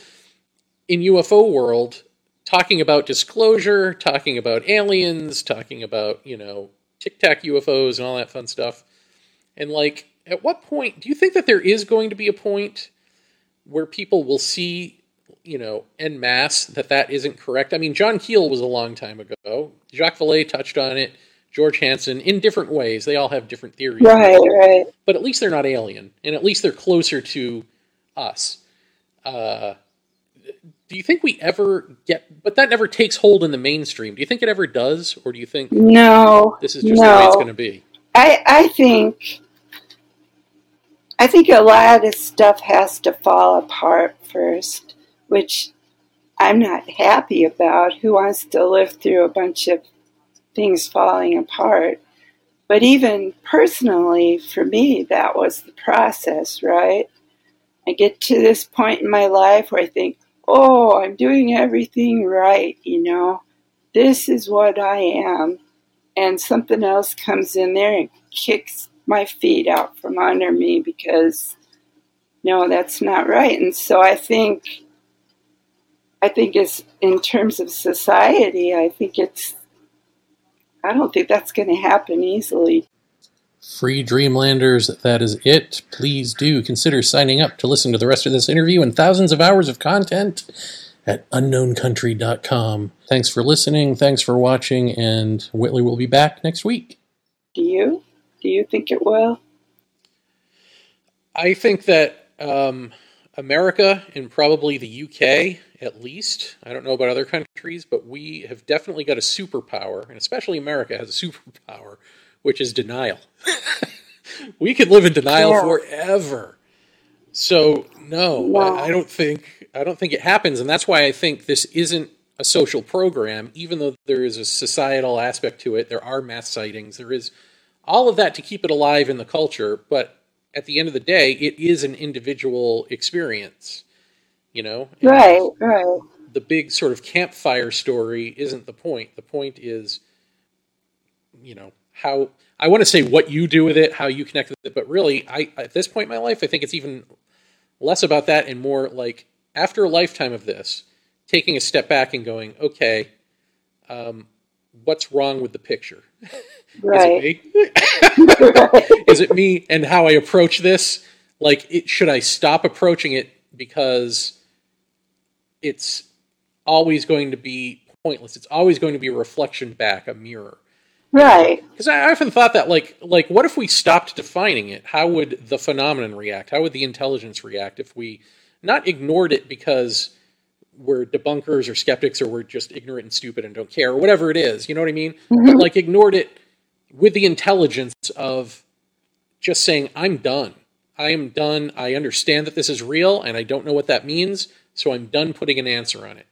in UFO world talking about disclosure, talking about aliens, talking about you know tic tac UFOs and all that fun stuff. And like, at what point do you think that there is going to be a point where people will see you know, en masse that that isn't correct. I mean, John Keel was a long time ago. Jacques Vallée touched on it. George Hansen in different ways. They all have different theories. Right, right. But at least they're not alien, and at least they're closer to us. Uh, do you think we ever get? But that never takes hold in the mainstream. Do you think it ever does, or do you think no? This is just no. the way it's going to be. I I think I think a lot of this stuff has to fall apart first which I'm not happy about. Who wants to live through a bunch of things falling apart? But even personally, for me, that was the process, right? I get to this point in my life where I think, oh, I'm doing everything right, you know, this is what I am. And something else comes in there and kicks my feet out from under me because, no, that's not right. And so I think I think it's in terms of society, I think it's I don't think that's going to happen easily. Free Dreamlanders, that is it. Please do consider signing up to listen to the rest of this interview and thousands of hours of content at unknowncountry.com. Thanks for listening, thanks for watching, and Whitley will be back next week. Do you? Do you think it will? I think that um, America and probably the UK, at least, I don't know about other countries, but we have definitely got a superpower, and especially America has a superpower, which is denial. (laughs) we could live in denial yeah. forever. So no, no. I, I don't think I don't think it happens, and that's why I think this isn't a social program, even though there is a societal aspect to it. There are mass sightings. There is all of that to keep it alive in the culture, but at the end of the day, it is an individual experience, you know? And right, right. The big sort of campfire story isn't the point. The point is, you know, how I want to say what you do with it, how you connect with it, but really, I at this point in my life, I think it's even less about that and more like after a lifetime of this, taking a step back and going, okay, um, what's wrong with the picture? Right. Is it me? (laughs) Is it me and how I approach this? Like, it, should I stop approaching it because it's always going to be pointless? It's always going to be a reflection back, a mirror. Right. Because I often thought that, like, like what if we stopped defining it? How would the phenomenon react? How would the intelligence react if we not ignored it because we're debunkers or skeptics or we're just ignorant and stupid and don't care or whatever it is? You know what I mean? Mm-hmm. But like ignored it with the intelligence of just saying, I'm done. I am done. I understand that this is real and I don't know what that means, so I'm done putting an answer on it.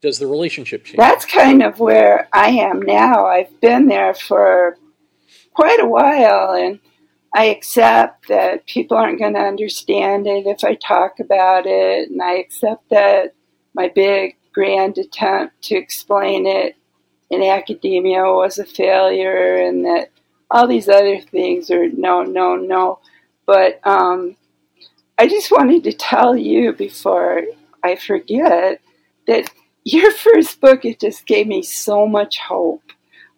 Does the relationship change? That's kind of where I am now. I've been there for quite a while and I accept that people aren't going to understand it if I talk about it, and I accept that my big grand attempt to explain it in academia was a failure and that all these other things are no, no, no. But um, I just wanted to tell you before I forget that your first book, it just gave me so much hope.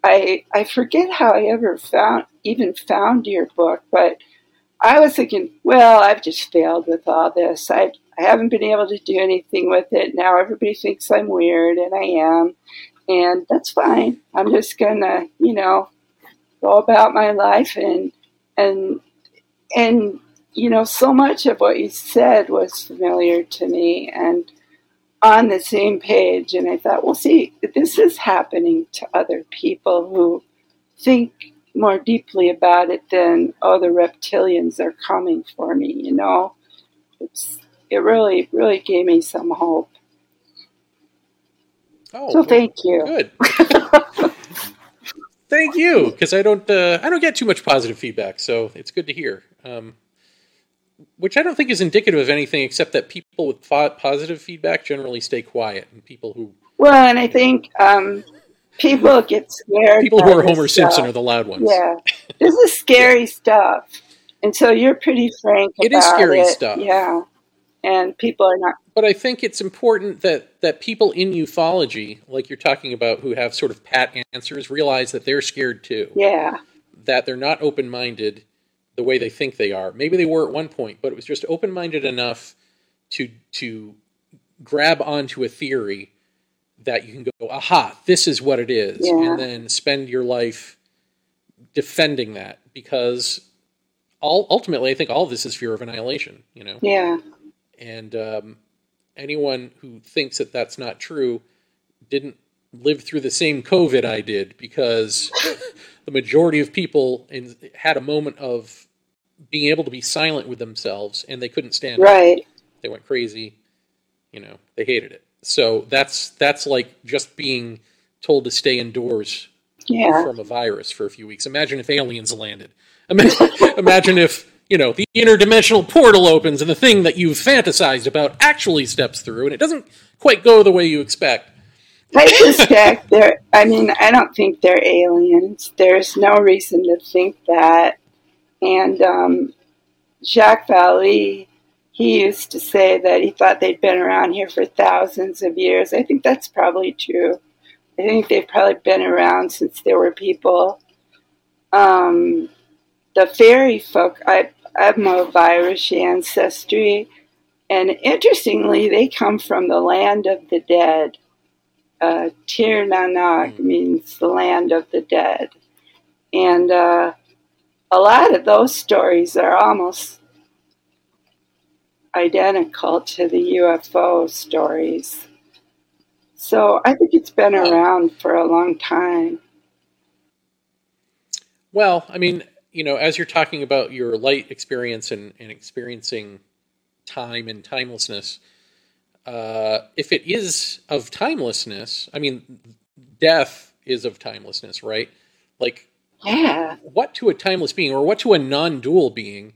I, I forget how I ever found, even found your book, but I was thinking, well, I've just failed with all this. I, I haven't been able to do anything with it. Now everybody thinks I'm weird, and I am and that's fine. I'm just gonna, you know, go about my life and and and you know, so much of what you said was familiar to me and on the same page. And I thought, well, see, this is happening to other people who think more deeply about it than, oh, the reptilians are coming for me, you know? It's, it really, really gave me some hope. Oh, so thank you. Good. (laughs) thank you, because I don't uh, I don't get too much positive feedback, so it's good to hear. Um, which I don't think is indicative of anything except that people with positive feedback generally stay quiet, and people who well, and I think um, people get scared. People who are Homer stuff. Simpson are the loud ones. Yeah, this is (laughs) scary yeah. stuff, and so you're pretty frank. About it. It is scary it. stuff. Yeah, and people are not. But I think it's important that that people in ufology, like you're talking about, who have sort of pat answers, realize that they're scared too. Yeah. That they're not open minded the way they think they are. Maybe they were at one point, but it was just open minded enough to to grab onto a theory that you can go, aha, this is what it is, yeah. and then spend your life defending that because all ultimately I think all of this is fear of annihilation, you know. Yeah. And um, anyone who thinks that that's not true didn't live through the same COVID I did because (laughs) the majority of people in, had a moment of being able to be silent with themselves and they couldn't stand right. it. They went crazy. You know, they hated it. So that's that's like just being told to stay indoors yeah. from a virus for a few weeks. Imagine if aliens landed. Imagine, (laughs) imagine if you know, the interdimensional portal opens and the thing that you've fantasized about actually steps through, and it doesn't quite go the way you expect. I (laughs) suspect they're, I mean, I don't think they're aliens. There's no reason to think that. And um, Jacques Vallée, he used to say that he thought they'd been around here for thousands of years. I think that's probably true. I think they've probably been around since there were people. Um, the fairy folk, I, of Irish ancestry, and interestingly, they come from the land of the dead. Uh, Tír na nÓg mm. means the land of the dead. And uh, a lot of those stories are almost identical to the UFO stories. So I think it's been around for a long time. Well, I mean, you know, as you're talking about your light experience and, and experiencing time and timelessness, uh, if it is of timelessness, I mean, death is of timelessness, right? Like, yeah. What to a timeless being, or what to a non-dual being,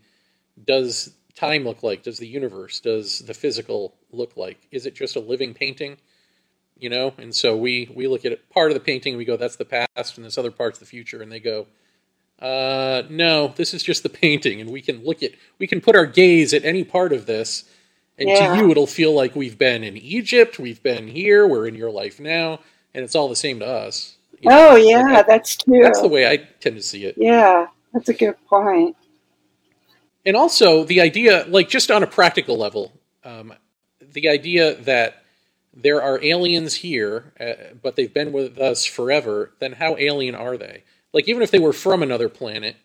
does time look like? Does the universe, does the physical look like? Is it just a living painting? You know, and so we we look at it, part of the painting, and we go, "That's the past," and this other part's the future, and they go, uh, "No, this is just the painting," and we can look at, we can put our gaze at any part of this, and yeah. to you, it'll feel like we've been in Egypt, we've been here, we're in your life now, and it's all the same to us. You know? Oh yeah, that, that's true. That's the way I tend to see it. Yeah, that's a good point. point and also the idea, like just on a practical level, um, the idea that there are aliens here, uh, but they've been with us forever, then how alien are they? Like, even if they were from another planet,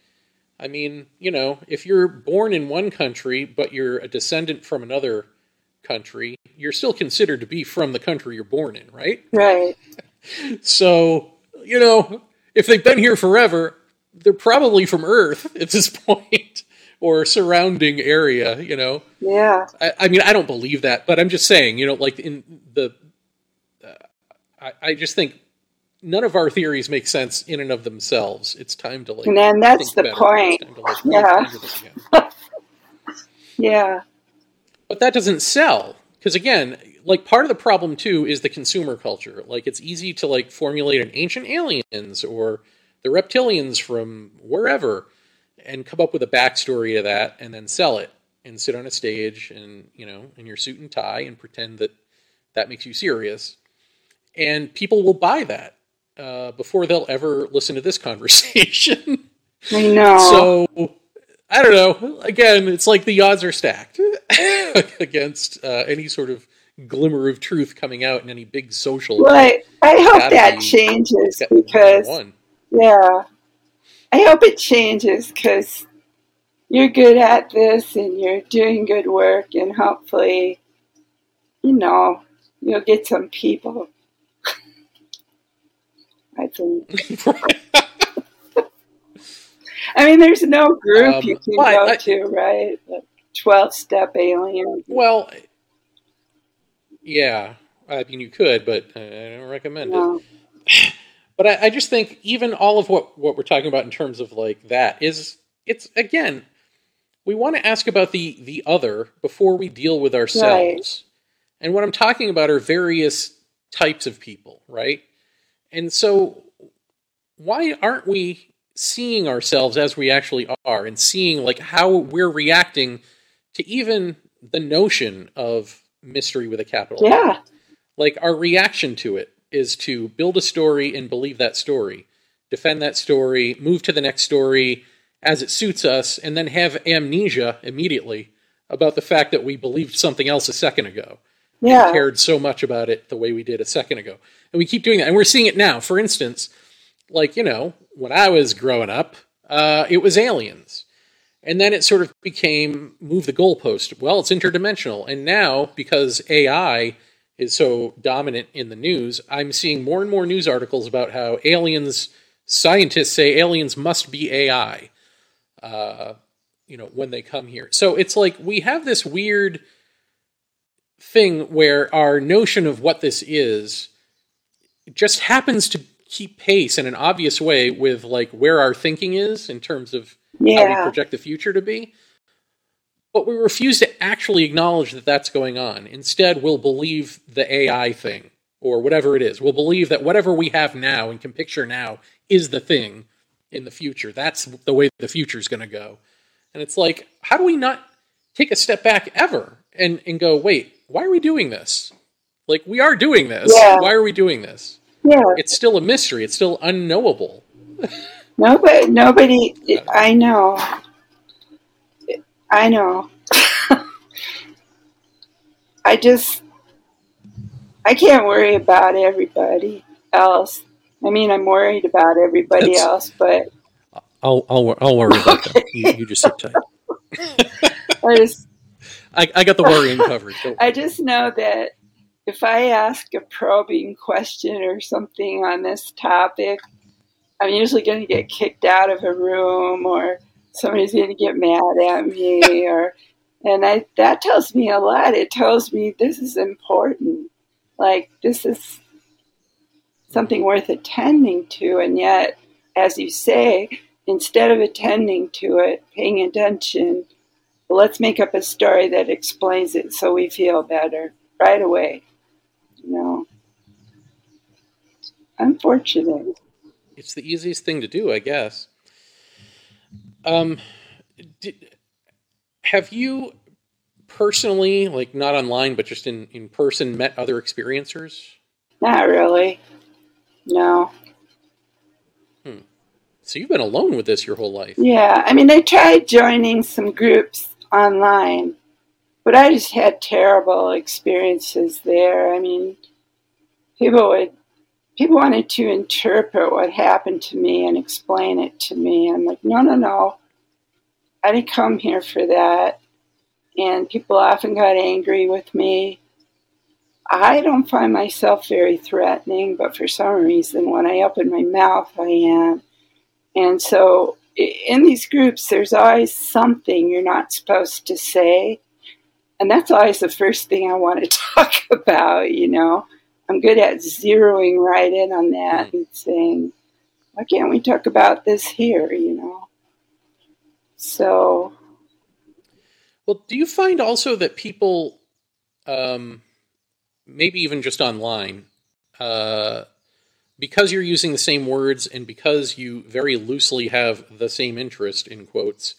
I mean, you know, if you're born in one country, but you're a descendant from another country, you're still considered to be from the country you're born in, right? Right. (laughs) so, you know, if they've been here forever, they're probably from Earth (laughs) at this point or surrounding area, you know. Yeah. I, I, mean, I don't believe that, but I'm just saying, you know, like in the, uh, I, I, just think none of our theories make sense in and of themselves. It's time to like. And then that's the better. point. Like, yeah. (laughs) yeah. But that doesn't sell because again, like part of the problem too is the consumer culture. Like it's easy to like formulate an ancient aliens or the reptilians from wherever and come up with a backstory to that and then sell it and sit on a stage and you know in your suit and tie and pretend that that makes you serious and people will buy that uh, before they'll ever listen to this conversation. (laughs) I know. So i don't know. Again it's like the odds are stacked (laughs) against uh, any sort of glimmer of truth coming out in any big social well, I, I hope that changes because yeah. I hope it changes because you're good at this and you're doing good work, and hopefully, you know, you'll get some people. I think. (laughs) I mean, there's no group um, you can go I, to, right? Twelve step alien. Well, yeah, I mean, you could, but I don't recommend no. it. (sighs) But I, I just think even all of what what we're talking about in terms of like that is it's again we want to ask about the the other before we deal with ourselves. Right. And what I'm talking about are various types of people, right? And so why aren't we seeing ourselves as we actually are and seeing like how we're reacting to even the notion of mystery with a capital yeah. Like our reaction to it is to build a story and believe that story, defend that story, move to the next story as it suits us, and then have amnesia immediately about the fact that we believed something else a second ago. Yeah. And cared so much about it the way we did a second ago. And we keep doing that. And we're seeing it now. For instance, like, you know, when I was growing up, uh, it was aliens. And then it sort of became move the goalpost. Well, it's interdimensional. And now, because AI is so dominant in the news, I'm seeing more and more news articles about how aliens, scientists say aliens must be AI, uh, you know, when they come here. So it's like we have this weird thing where our notion of what this is just happens to keep pace in an obvious way with like where our thinking is in terms of yeah. how we project the future to be. But we refuse to actually acknowledge that that's going on. Instead, we'll believe the AI thing or whatever it is. We'll believe that whatever we have now and can picture now is the thing in the future. That's the way the future is going to go. And it's like, how do we not take a step back ever and, and go, wait, why are we doing this? Like, we are doing this. Yeah. Why are we doing this? Yeah. It's still a mystery. It's still unknowable. (laughs) Nobody, nobody, I know. I know. (laughs) I just, I can't worry about everybody else. I mean, I'm worried about everybody That's- else, but I'll I'll, I'll worry about that. You, you just sit tight. (laughs) I just, I, I got the worrying covered. I just know that if I ask a probing question or something on this topic, I'm usually going to get kicked out of a room or somebody's going to get mad at me (laughs) or and I that tells me a lot. It tells me this is important. Like this is something worth attending to and yet as you say, instead of attending to it, paying attention, let's make up a story that explains it so we feel better right away. You know, unfortunate. it's the easiest thing to do, I guess. Um, did, have you personally, like not online, but just in, in person, met other experiencers? Not really. No. Hmm. So you've been alone with this your whole life. Yeah, I mean, I tried joining some groups online, but I just had terrible experiences there. I mean, people would people wanted to interpret what happened to me and explain it to me. I'm like, no, no, no. I didn't come here for that. And people often got angry with me. I don't find myself very threatening, but for some reason, when I open my mouth, I am. And so in these groups, there's always something you're not supposed to say. And that's always the first thing I want to (laughs) talk about, you know. I'm good at zeroing right in on that and saying, why can't we talk about this here, you know? So, Well, do you find also that people, um, maybe even just online, uh, because you're using the same words and because you very loosely have the same interest in quotes,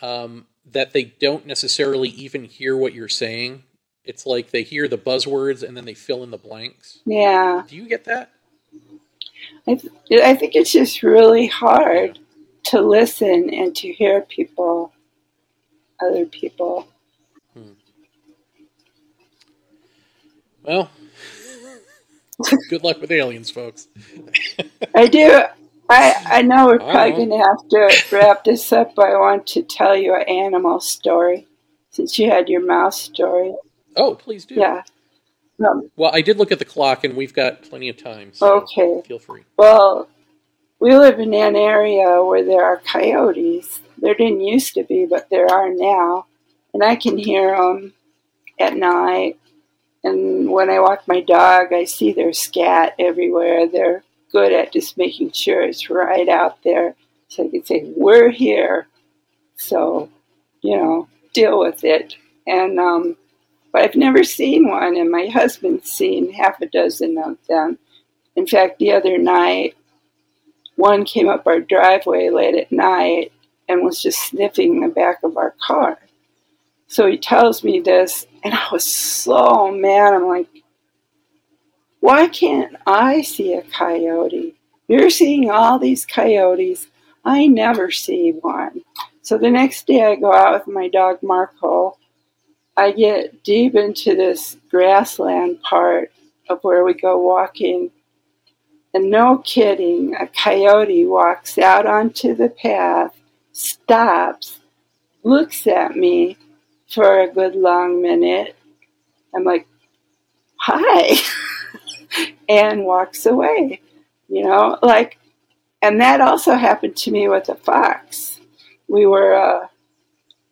um, that they don't necessarily even hear what you're saying? It's like they hear the buzzwords and then they fill in the blanks. yeah, Do you get that? I, th- I think it's just really hard to listen and to hear people, other people. Hmm. Well, (laughs) good luck with aliens, folks. I do. I, I know we're probably going to have to wrap this up, but I want to tell you an animal story since you had your mouse story. Oh, please do. Yeah. Um, Well, I did look at the clock, and we've got plenty of time. So Okay. Feel free. well, we live in an area where there are coyotes. There didn't used to be, but there are now. And I can hear them at night. And when I walk my dog, I see their scat everywhere. They're good at just making sure it's right out there. So I can say, We're here. So, you know, deal with it. And, um, but I've never seen one, and my husband's seen half a dozen of them. In fact, the other night, one came up our driveway late at night and was just sniffing the back of our car. So he tells me this, and I was so mad. I'm like, why can't I see a coyote? You're seeing all these coyotes. I never see one. So the next day I go out with my dog Marco. I get deep into this grassland part of where we go walking. And no kidding, a coyote walks out onto the path, stops, looks at me for a good long minute. I'm like, hi, (laughs) and walks away. You know, like, and that also happened to me with a fox. We were, uh,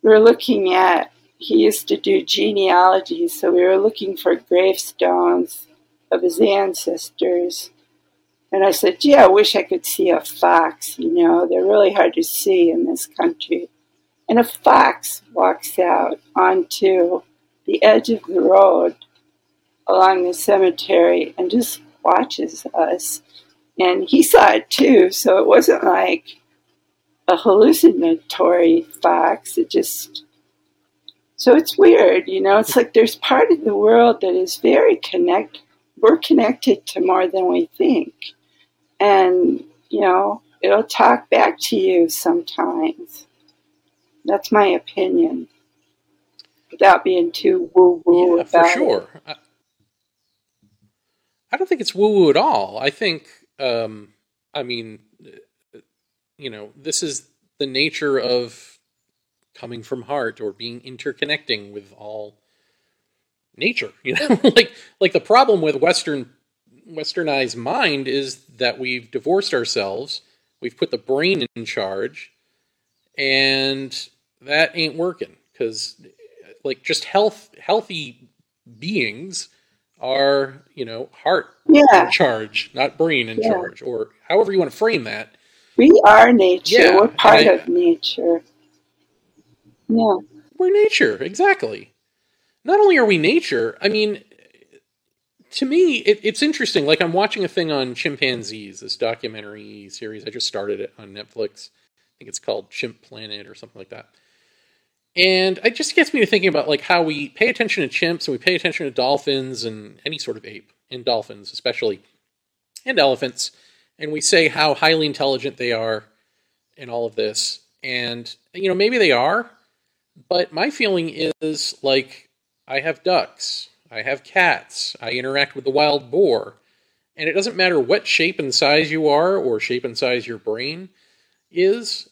we were looking at, he used to do genealogy, so we were looking for gravestones of his ancestors. And I said, gee, I wish I could see a fox. You know, they're really hard to see in this country. And a fox walks out onto the edge of the road along the cemetery and just watches us. And he saw it too, so it wasn't like a hallucinatory fox. It just. So it's weird, you know, it's like there's part of the world that is very connect, we're connected to more than we think. And, you know, it'll talk back to you sometimes. That's my opinion. Without being too woo woo yeah, about for sure. I, I don't think it's woo woo at all. I think, um, I mean, you know, this is the nature of coming from heart or being interconnecting with all nature. (laughs) You know, like like the problem with Western westernized mind is that we've divorced ourselves, we've put the brain in charge, and that ain't working because like just health healthy beings are you know heart Yeah. in charge, not brain in Yeah. charge, or however you want to frame that. We are nature. Yeah, We're part I- of nature. Yeah. We're nature, exactly. Not only are we nature, I mean, to me, it, it's interesting. Like, I'm watching a thing on chimpanzees, this documentary series. I just started it on Netflix. I think it's called Chimp Planet or something like that. And it just gets me to thinking about like how we pay attention to chimps and we pay attention to dolphins and any sort of ape, and dolphins especially, and elephants, and we say how highly intelligent they are in all of this. And you know, maybe they are, but my feeling is like I have ducks, I have cats, I interact with the wild boar, and it doesn't matter what shape and size you are or shape and size your brain is.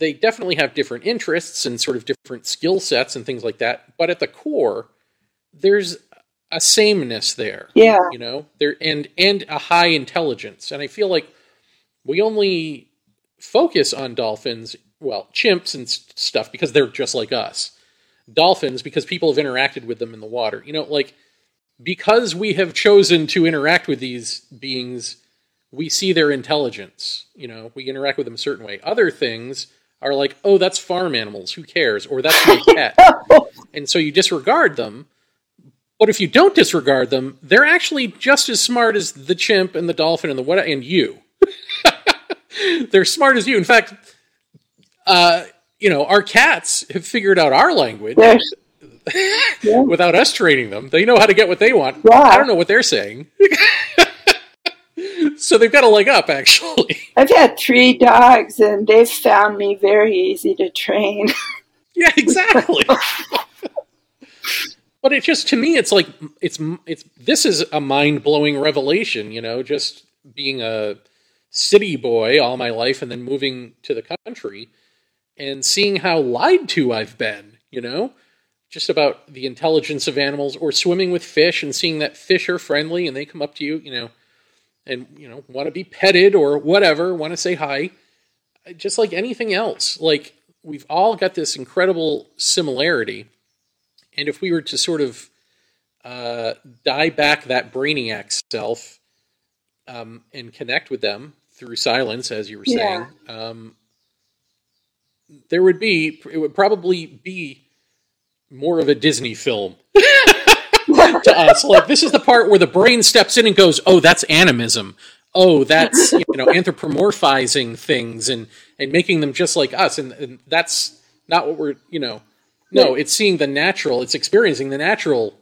They definitely have different interests and sort of different skill sets and things like that. But at the core, there's a sameness there Yeah. you know? There and and a high intelligence. And i feel like we only focus on dolphins well chimps and stuff because they're just like us. Dolphins because people have interacted with them in the water. You know like because we have chosen to interact with these beings we see their intelligence you know? We interact with them a certain way. Other things are like oh that's farm animals who cares or that's my (laughs) cat. and so you disregard them but if you don't disregard them, they're actually just as smart as the chimp and the dolphin and the what and you. (laughs) they're smart as you. In fact, uh, you know, our cats have figured out our language (laughs) yeah. without us training them. They know how to get what they want. Yeah. I don't know what they're saying. (laughs) so they've got a leg up, actually. (laughs) I've had three dogs and they've found me very easy to train. (laughs) Yeah, exactly. but it just to me, it's like it's it's this is a mind blowing revelation. You know, just being a city boy all my life and then moving to the country and seeing how lied to I've been. You know, just about the intelligence of animals or swimming with fish and seeing that fish are friendly and they come up to you. You know. And you know, want to be petted or whatever, want to say hi, just like anything else. Like we've all got this incredible similarity. And if we were to sort of uh, die back that brainiac self um, and connect with them through silence, as you were saying, um, there would be, it would probably be more of a Disney film (laughs) to us. Like, this is the part where the brain steps in and goes, oh, that's animism. Oh, that's you know anthropomorphizing things and and making them just like us, and, and that's not what we're you know. No, it's seeing the natural. It's experiencing the natural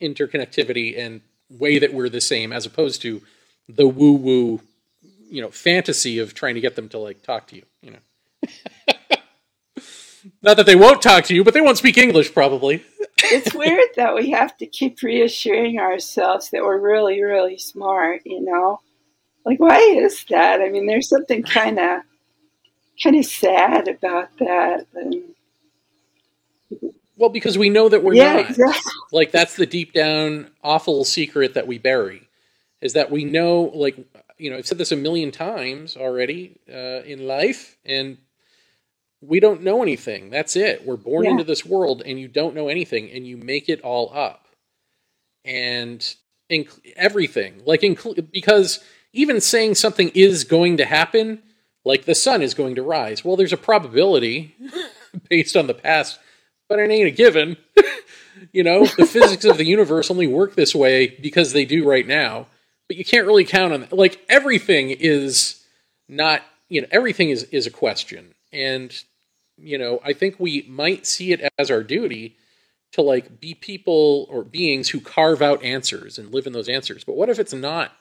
interconnectivity and way that we're the same, as opposed to the woo woo, you know, fantasy of trying to get them to like talk to you. You know, (laughs) not that they won't talk to you, but they won't speak English probably. It's weird that we have to keep reassuring ourselves that we're really, really smart, you know? Like, why is that? I mean, there's something kind of kind of sad about that. And, Well, because we know that we're yeah, not. exactly. like that's the deep down awful secret that we bury is that we know like you know i've said this a million times already uh, in life and we don't know anything. That's it. We're born Yeah. into this world and you don't know anything and you make it all up. And inc- everything like because even saying something is going to happen like the sun is going to rise. Well there's a probability (laughs) based on the past but it ain't a given. (laughs) You know the physics of the universe only work this way because they do right now. But you can't really count on that. like everything is not you know everything is is a question and you know i think we might see it as our duty to like be people or beings who carve out answers and live in those answers. But what if it's not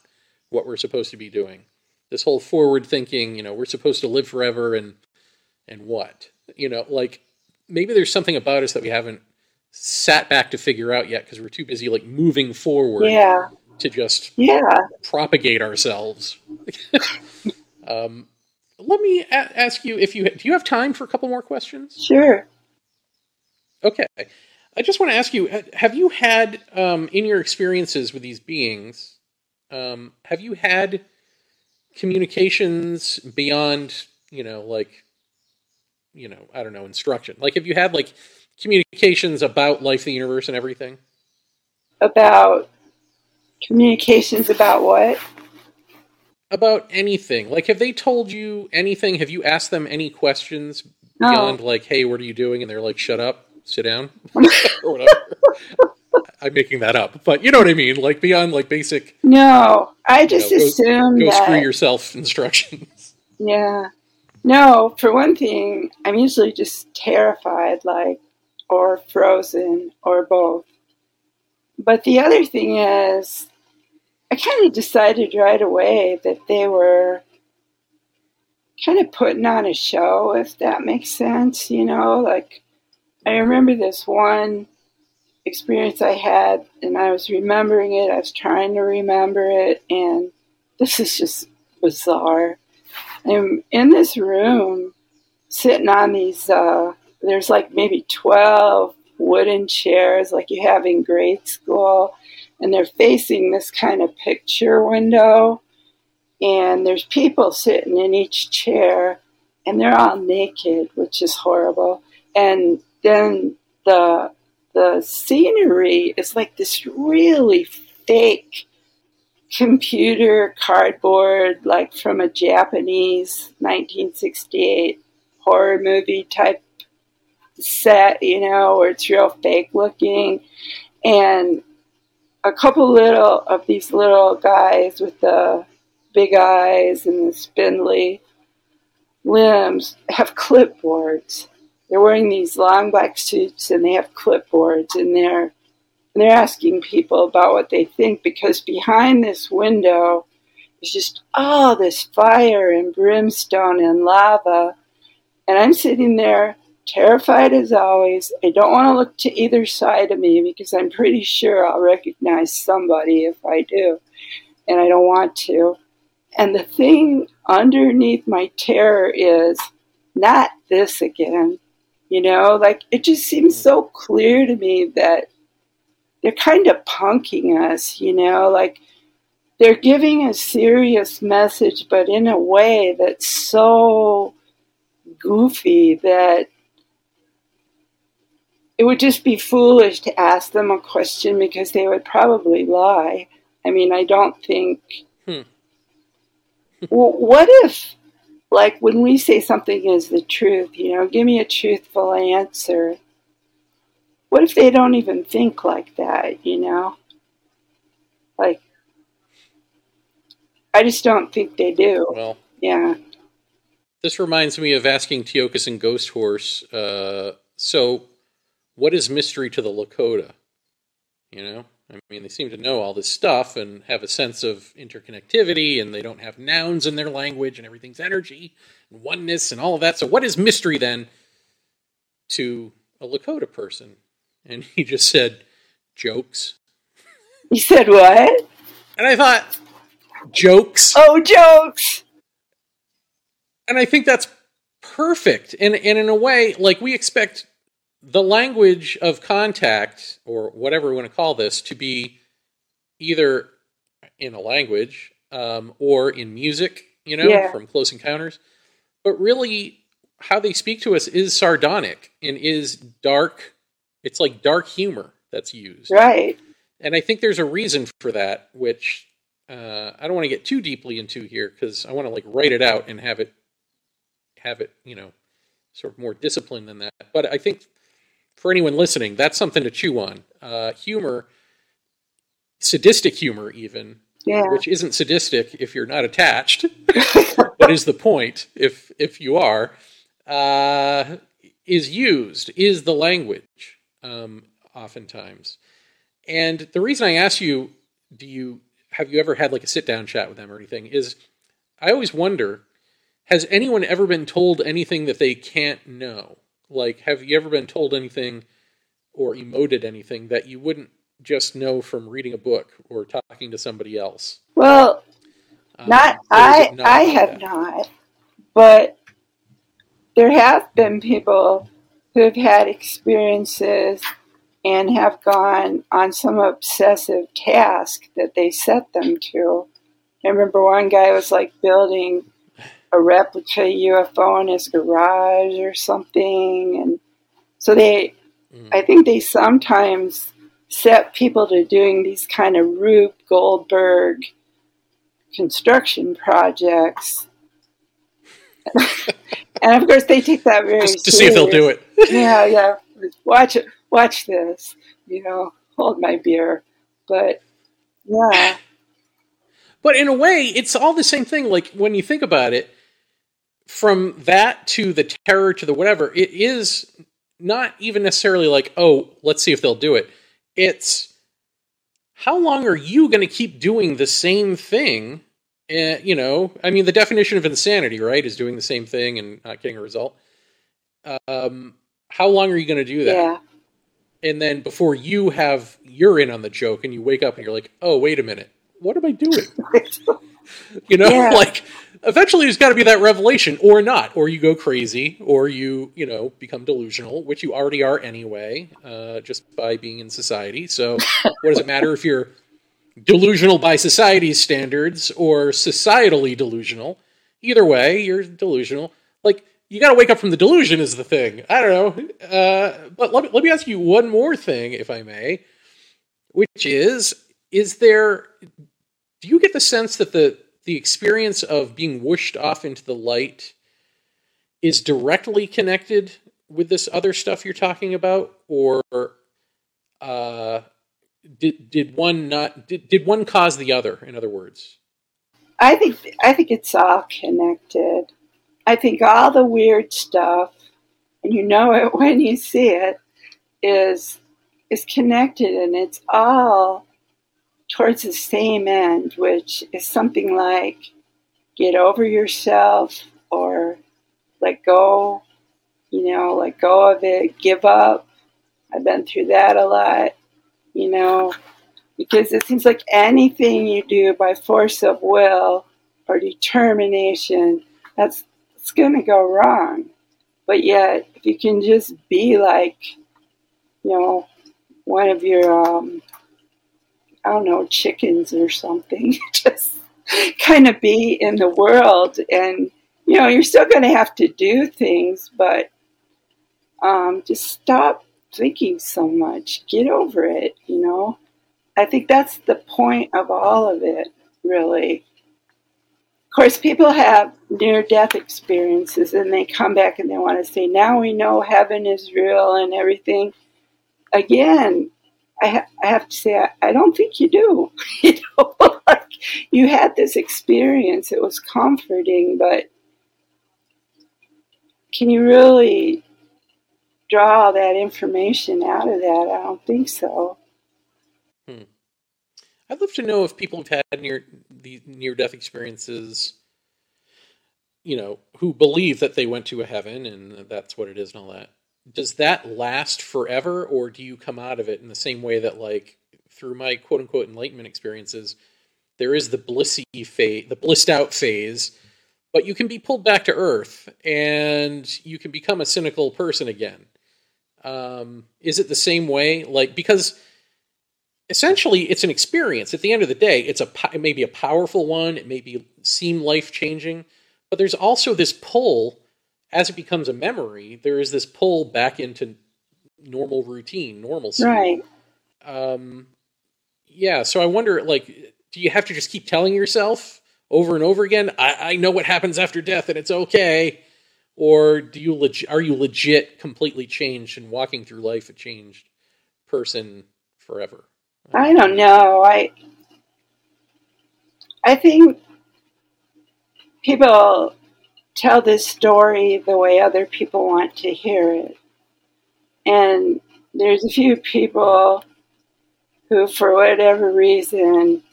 what we're supposed to be doing? This whole forward thinking, you know, we're supposed to live forever and and what? You know, like maybe there's something about us that we haven't sat back to figure out yet because we're too busy like moving forward Yeah. to just Yeah. propagate ourselves. (laughs) um, let me a- ask you if you do you have time for a couple more questions? Sure. Okay, I just want to ask you: Have you had um, in your experiences with these beings? Um, have you had communications beyond you know like you know I don't know instruction? Like, have you had like communications about life, the universe, and everything? About communications about what? About anything. Like, have they told you anything? Have you asked them any questions No. beyond like, "Hey, what are you doing?" And they're like, "Shut up, sit down," (laughs) or whatever. (laughs) I'm making that up, but you know what I mean. Like beyond like basic No. I just go- assumed "go that. screw yourself" (laughs) instructions. Yeah. No, for one thing, I'm usually just terrified, like, or frozen, or both. But the other thing is, I kind of decided right away that they were kind of putting on a show, if that makes sense, you know? Like, I remember this one experience I had, and I was remembering it, I was trying to remember it, and this is just bizarre. I'm in this room sitting on these, uh, there's like maybe 12 wooden chairs like you have in grade school, and they're facing this kind of picture window. And there's people sitting in each chair, and they're all naked, which is horrible. And then the the scenery is like this really fake computer cardboard, like from a Japanese 1968 horror movie type set, you know, where it's real fake looking. And a couple little of these little guys with the big eyes and the spindly limbs have clipboards. They're wearing these long black suits and they have clipboards and they're and they're asking people about what they think because behind this window is just all this fire and brimstone and lava. And I'm sitting there terrified as always. I don't want to look to either side of me because I'm pretty sure I'll recognize somebody if I do. And I don't want to. And the thing underneath my terror is not this again. You know, like it just seems so clear to me that they're kind of punking us, you know, like they're giving a serious message, but in a way that's so goofy that it would just be foolish to ask them a question because they would probably lie. I mean, I don't think. Hmm. well, what if, like, when we say something is the truth, you know, give me a truthful answer. What if they don't even think like that, you know? Like, I just don't think they do. Well, Yeah. this reminds me of asking Tiokasin Ghosthorse. Uh, so, what is mystery to the Lakota? You know, I mean, they seem to know all this stuff and have a sense of interconnectivity, and they don't have nouns in their language, and everything's energy and oneness and all of that. So, what is mystery then to a Lakota person? And he just said, jokes. You said what? And I thought, jokes. Oh, jokes! and I think that's perfect. And and in a way, like we expect the language of contact or whatever we want to call this to be either in a language um, or in music, you know, Yeah. from Close Encounters. But really, how they speak to us is sardonic and is dark. It's like dark humor that's used. Right. And I think there's a reason for that, which uh, I don't want to get too deeply into here because I want to like write it out and have it have it, you know, sort of more disciplined than that. But I think for anyone listening, that's something to chew on. Uh, humor, sadistic humor, even, Yeah. which isn't sadistic if you're not attached, (laughs) but is the point if if you are, uh, is used is the language. Um, oftentimes. And the reason I ask you, do you have you ever had like a sit down chat with them or anything? Is I always wonder, has anyone ever been told anything that they can't know? Like, have you ever been told anything or emoted anything that you wouldn't just know from reading a book or talking to somebody else? Well, um, not I. Not I have that? not, but there have been people who have had experiences and have gone on some obsessive task that they set them to. I remember one guy was like building a replica UFO in his garage or something, and so they, mm. I think they sometimes set people to doing these kind of Rube Goldberg construction projects. (laughs) and of course, they take that very just to serious. see if they'll do it. yeah, yeah. Watch it. Watch this. You know, hold my beer. But yeah. But in a way, it's all the same thing. Like when you think about it, from that to the terror to the whatever, it is not even necessarily like, oh, let's see if they'll do it. It's how long are you going to keep doing the same thing? Uh, you know, I mean, the definition of insanity, right, is doing the same thing and not getting a result. Um, how long are you going to do that? Yeah. And then before you have you're in on the joke and you wake up and you're like, oh, wait a minute, what am I doing? (laughs) you know, yeah. (laughs) like eventually there's got to be that revelation or not or you go crazy or you you know become delusional which you already are anyway uh, just by being in society. So (laughs) what does it matter if you're delusional by society's standards or societally delusional? Either way you're delusional. Like you got to wake up from the delusion is the thing. I don't know. Uh, but let me, let me ask you one more thing if i may which is is there do you get the sense that the the experience of being whooshed off into the light is directly connected with this other stuff you're talking about, or uh, did did one not did, did one cause the other? In other words, I think I think it's all connected. I think all the weird stuff, and you know it (laughs) when you see it, is is connected, and it's all towards the same end, which is something like get over yourself or let go, you know, let go of it, give up. I've been through that a lot, you know, because it seems like anything you do by force of will or determination, that's it's going to go wrong. But yet, if you can just be like, you know, one of your um, I don't know, chickens or something. (laughs) Just kind of be in the world. And, you know, you're still going to have to do things, but um, just stop thinking so much. Get over it, you know. I think that's the point of all of it, really. Of course, people have near death experiences and they come back and they want to say, now we know heaven is real and everything. Again, I, ha- I have to say, I, I, don't think you do. (laughs) you know, (laughs) like you had this experience; it was comforting, but can you really draw that information out of that? I don't think so. Hmm. I'd love to know if people have had near near death experiences, you know, who believe that they went to a heaven and that's what it is and all that does that last forever or do you come out of it in the same way that like through my quote unquote enlightenment experiences there is the blissy phase the blissed out phase but you can be pulled back to earth and you can become a cynical person again? Um, is it the same way? Like because essentially it's an experience. At the end of the day it's a it may be a powerful one it may be seem life changing but there's also this pull as it becomes a memory, there is this pull back into normal routine, normalcy. Right. Um, yeah. So I wonder, like, do you have to just keep telling yourself over and over again, I, I know what happens after death and it's okay? Or do you leg- are you legit completely changed and walking through life a changed person forever? I don't know. I I think people tell this story the way other people want to hear it. And there's a few people who, for whatever reason,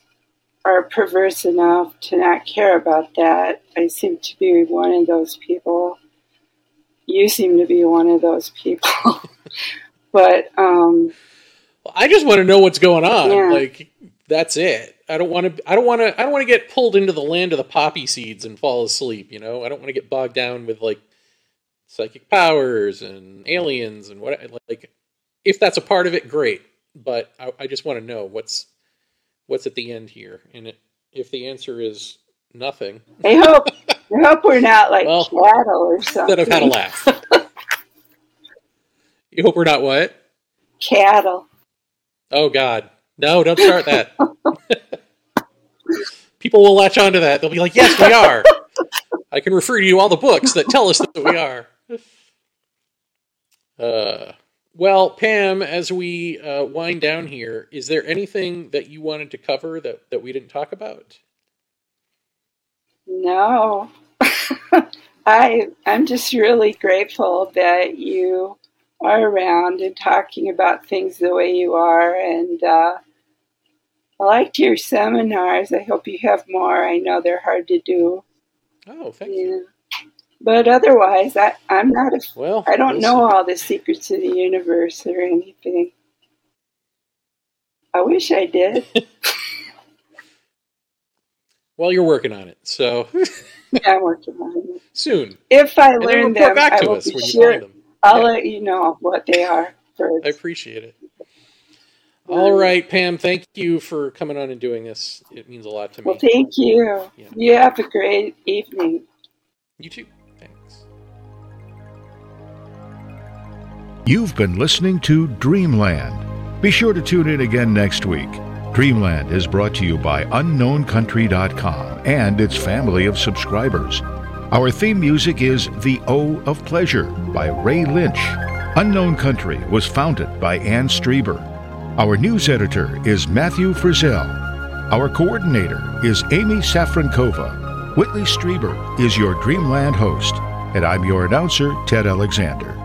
are perverse enough to not care about that. I seem to be one of those people. You seem to be one of those people. (laughs) but um, well, I just want to know what's going on. Yeah. Like that's it. I don't want to. I don't want to. I don't want to get pulled into the land of the poppy seeds and fall asleep. You know. I don't want to get bogged down with like psychic powers and aliens and what. Like, if that's a part of it, great. But I, I just want to know what's what's at the end here. And it, if the answer is nothing, I hope I hope we're not like Well, cattle or something. then I've had a laugh. (laughs) you hope we're not what? Cattle. Oh God, no! Don't start that. (laughs) People will latch onto that. They'll be like, "Yes, we are." I can refer to you all the books that tell us that we are. Uh, well, Pam, as we uh, wind down here, is there anything that you wanted to cover that, that we didn't talk about? No. (laughs) I I'm just really grateful that you are around and talking about things the way you are and uh, I liked your seminars. I hope you have more. I know they're hard to do. Oh, thank you. But otherwise, I, I'm not a. Well, I don't know all the secrets of the universe or anything. I wish I did. (laughs) Well, you're working on it, so (laughs) yeah, I'm working on it. soon. If I learn them, back I will us be when you sure. Find them. I'll Yeah. let you know what they are first. I appreciate it. All right, Pam, thank you for coming on and doing this. It means a lot to me. Well, thank you. Yeah. You have a great evening. You too. Thanks. You've been listening to Dreamland. Be sure to tune in again next week. Dreamland is brought to you by UnknownCountry.com and its family of subscribers. Our theme music is The O of Pleasure by Ray Lynch. Unknown Country was founded by Ann Strieber. Our news editor is Matthew Frizzell. Our coordinator is Amy Safrankova. Whitley Strieber is your Dreamland host, and I'm your announcer, Ted Alexander.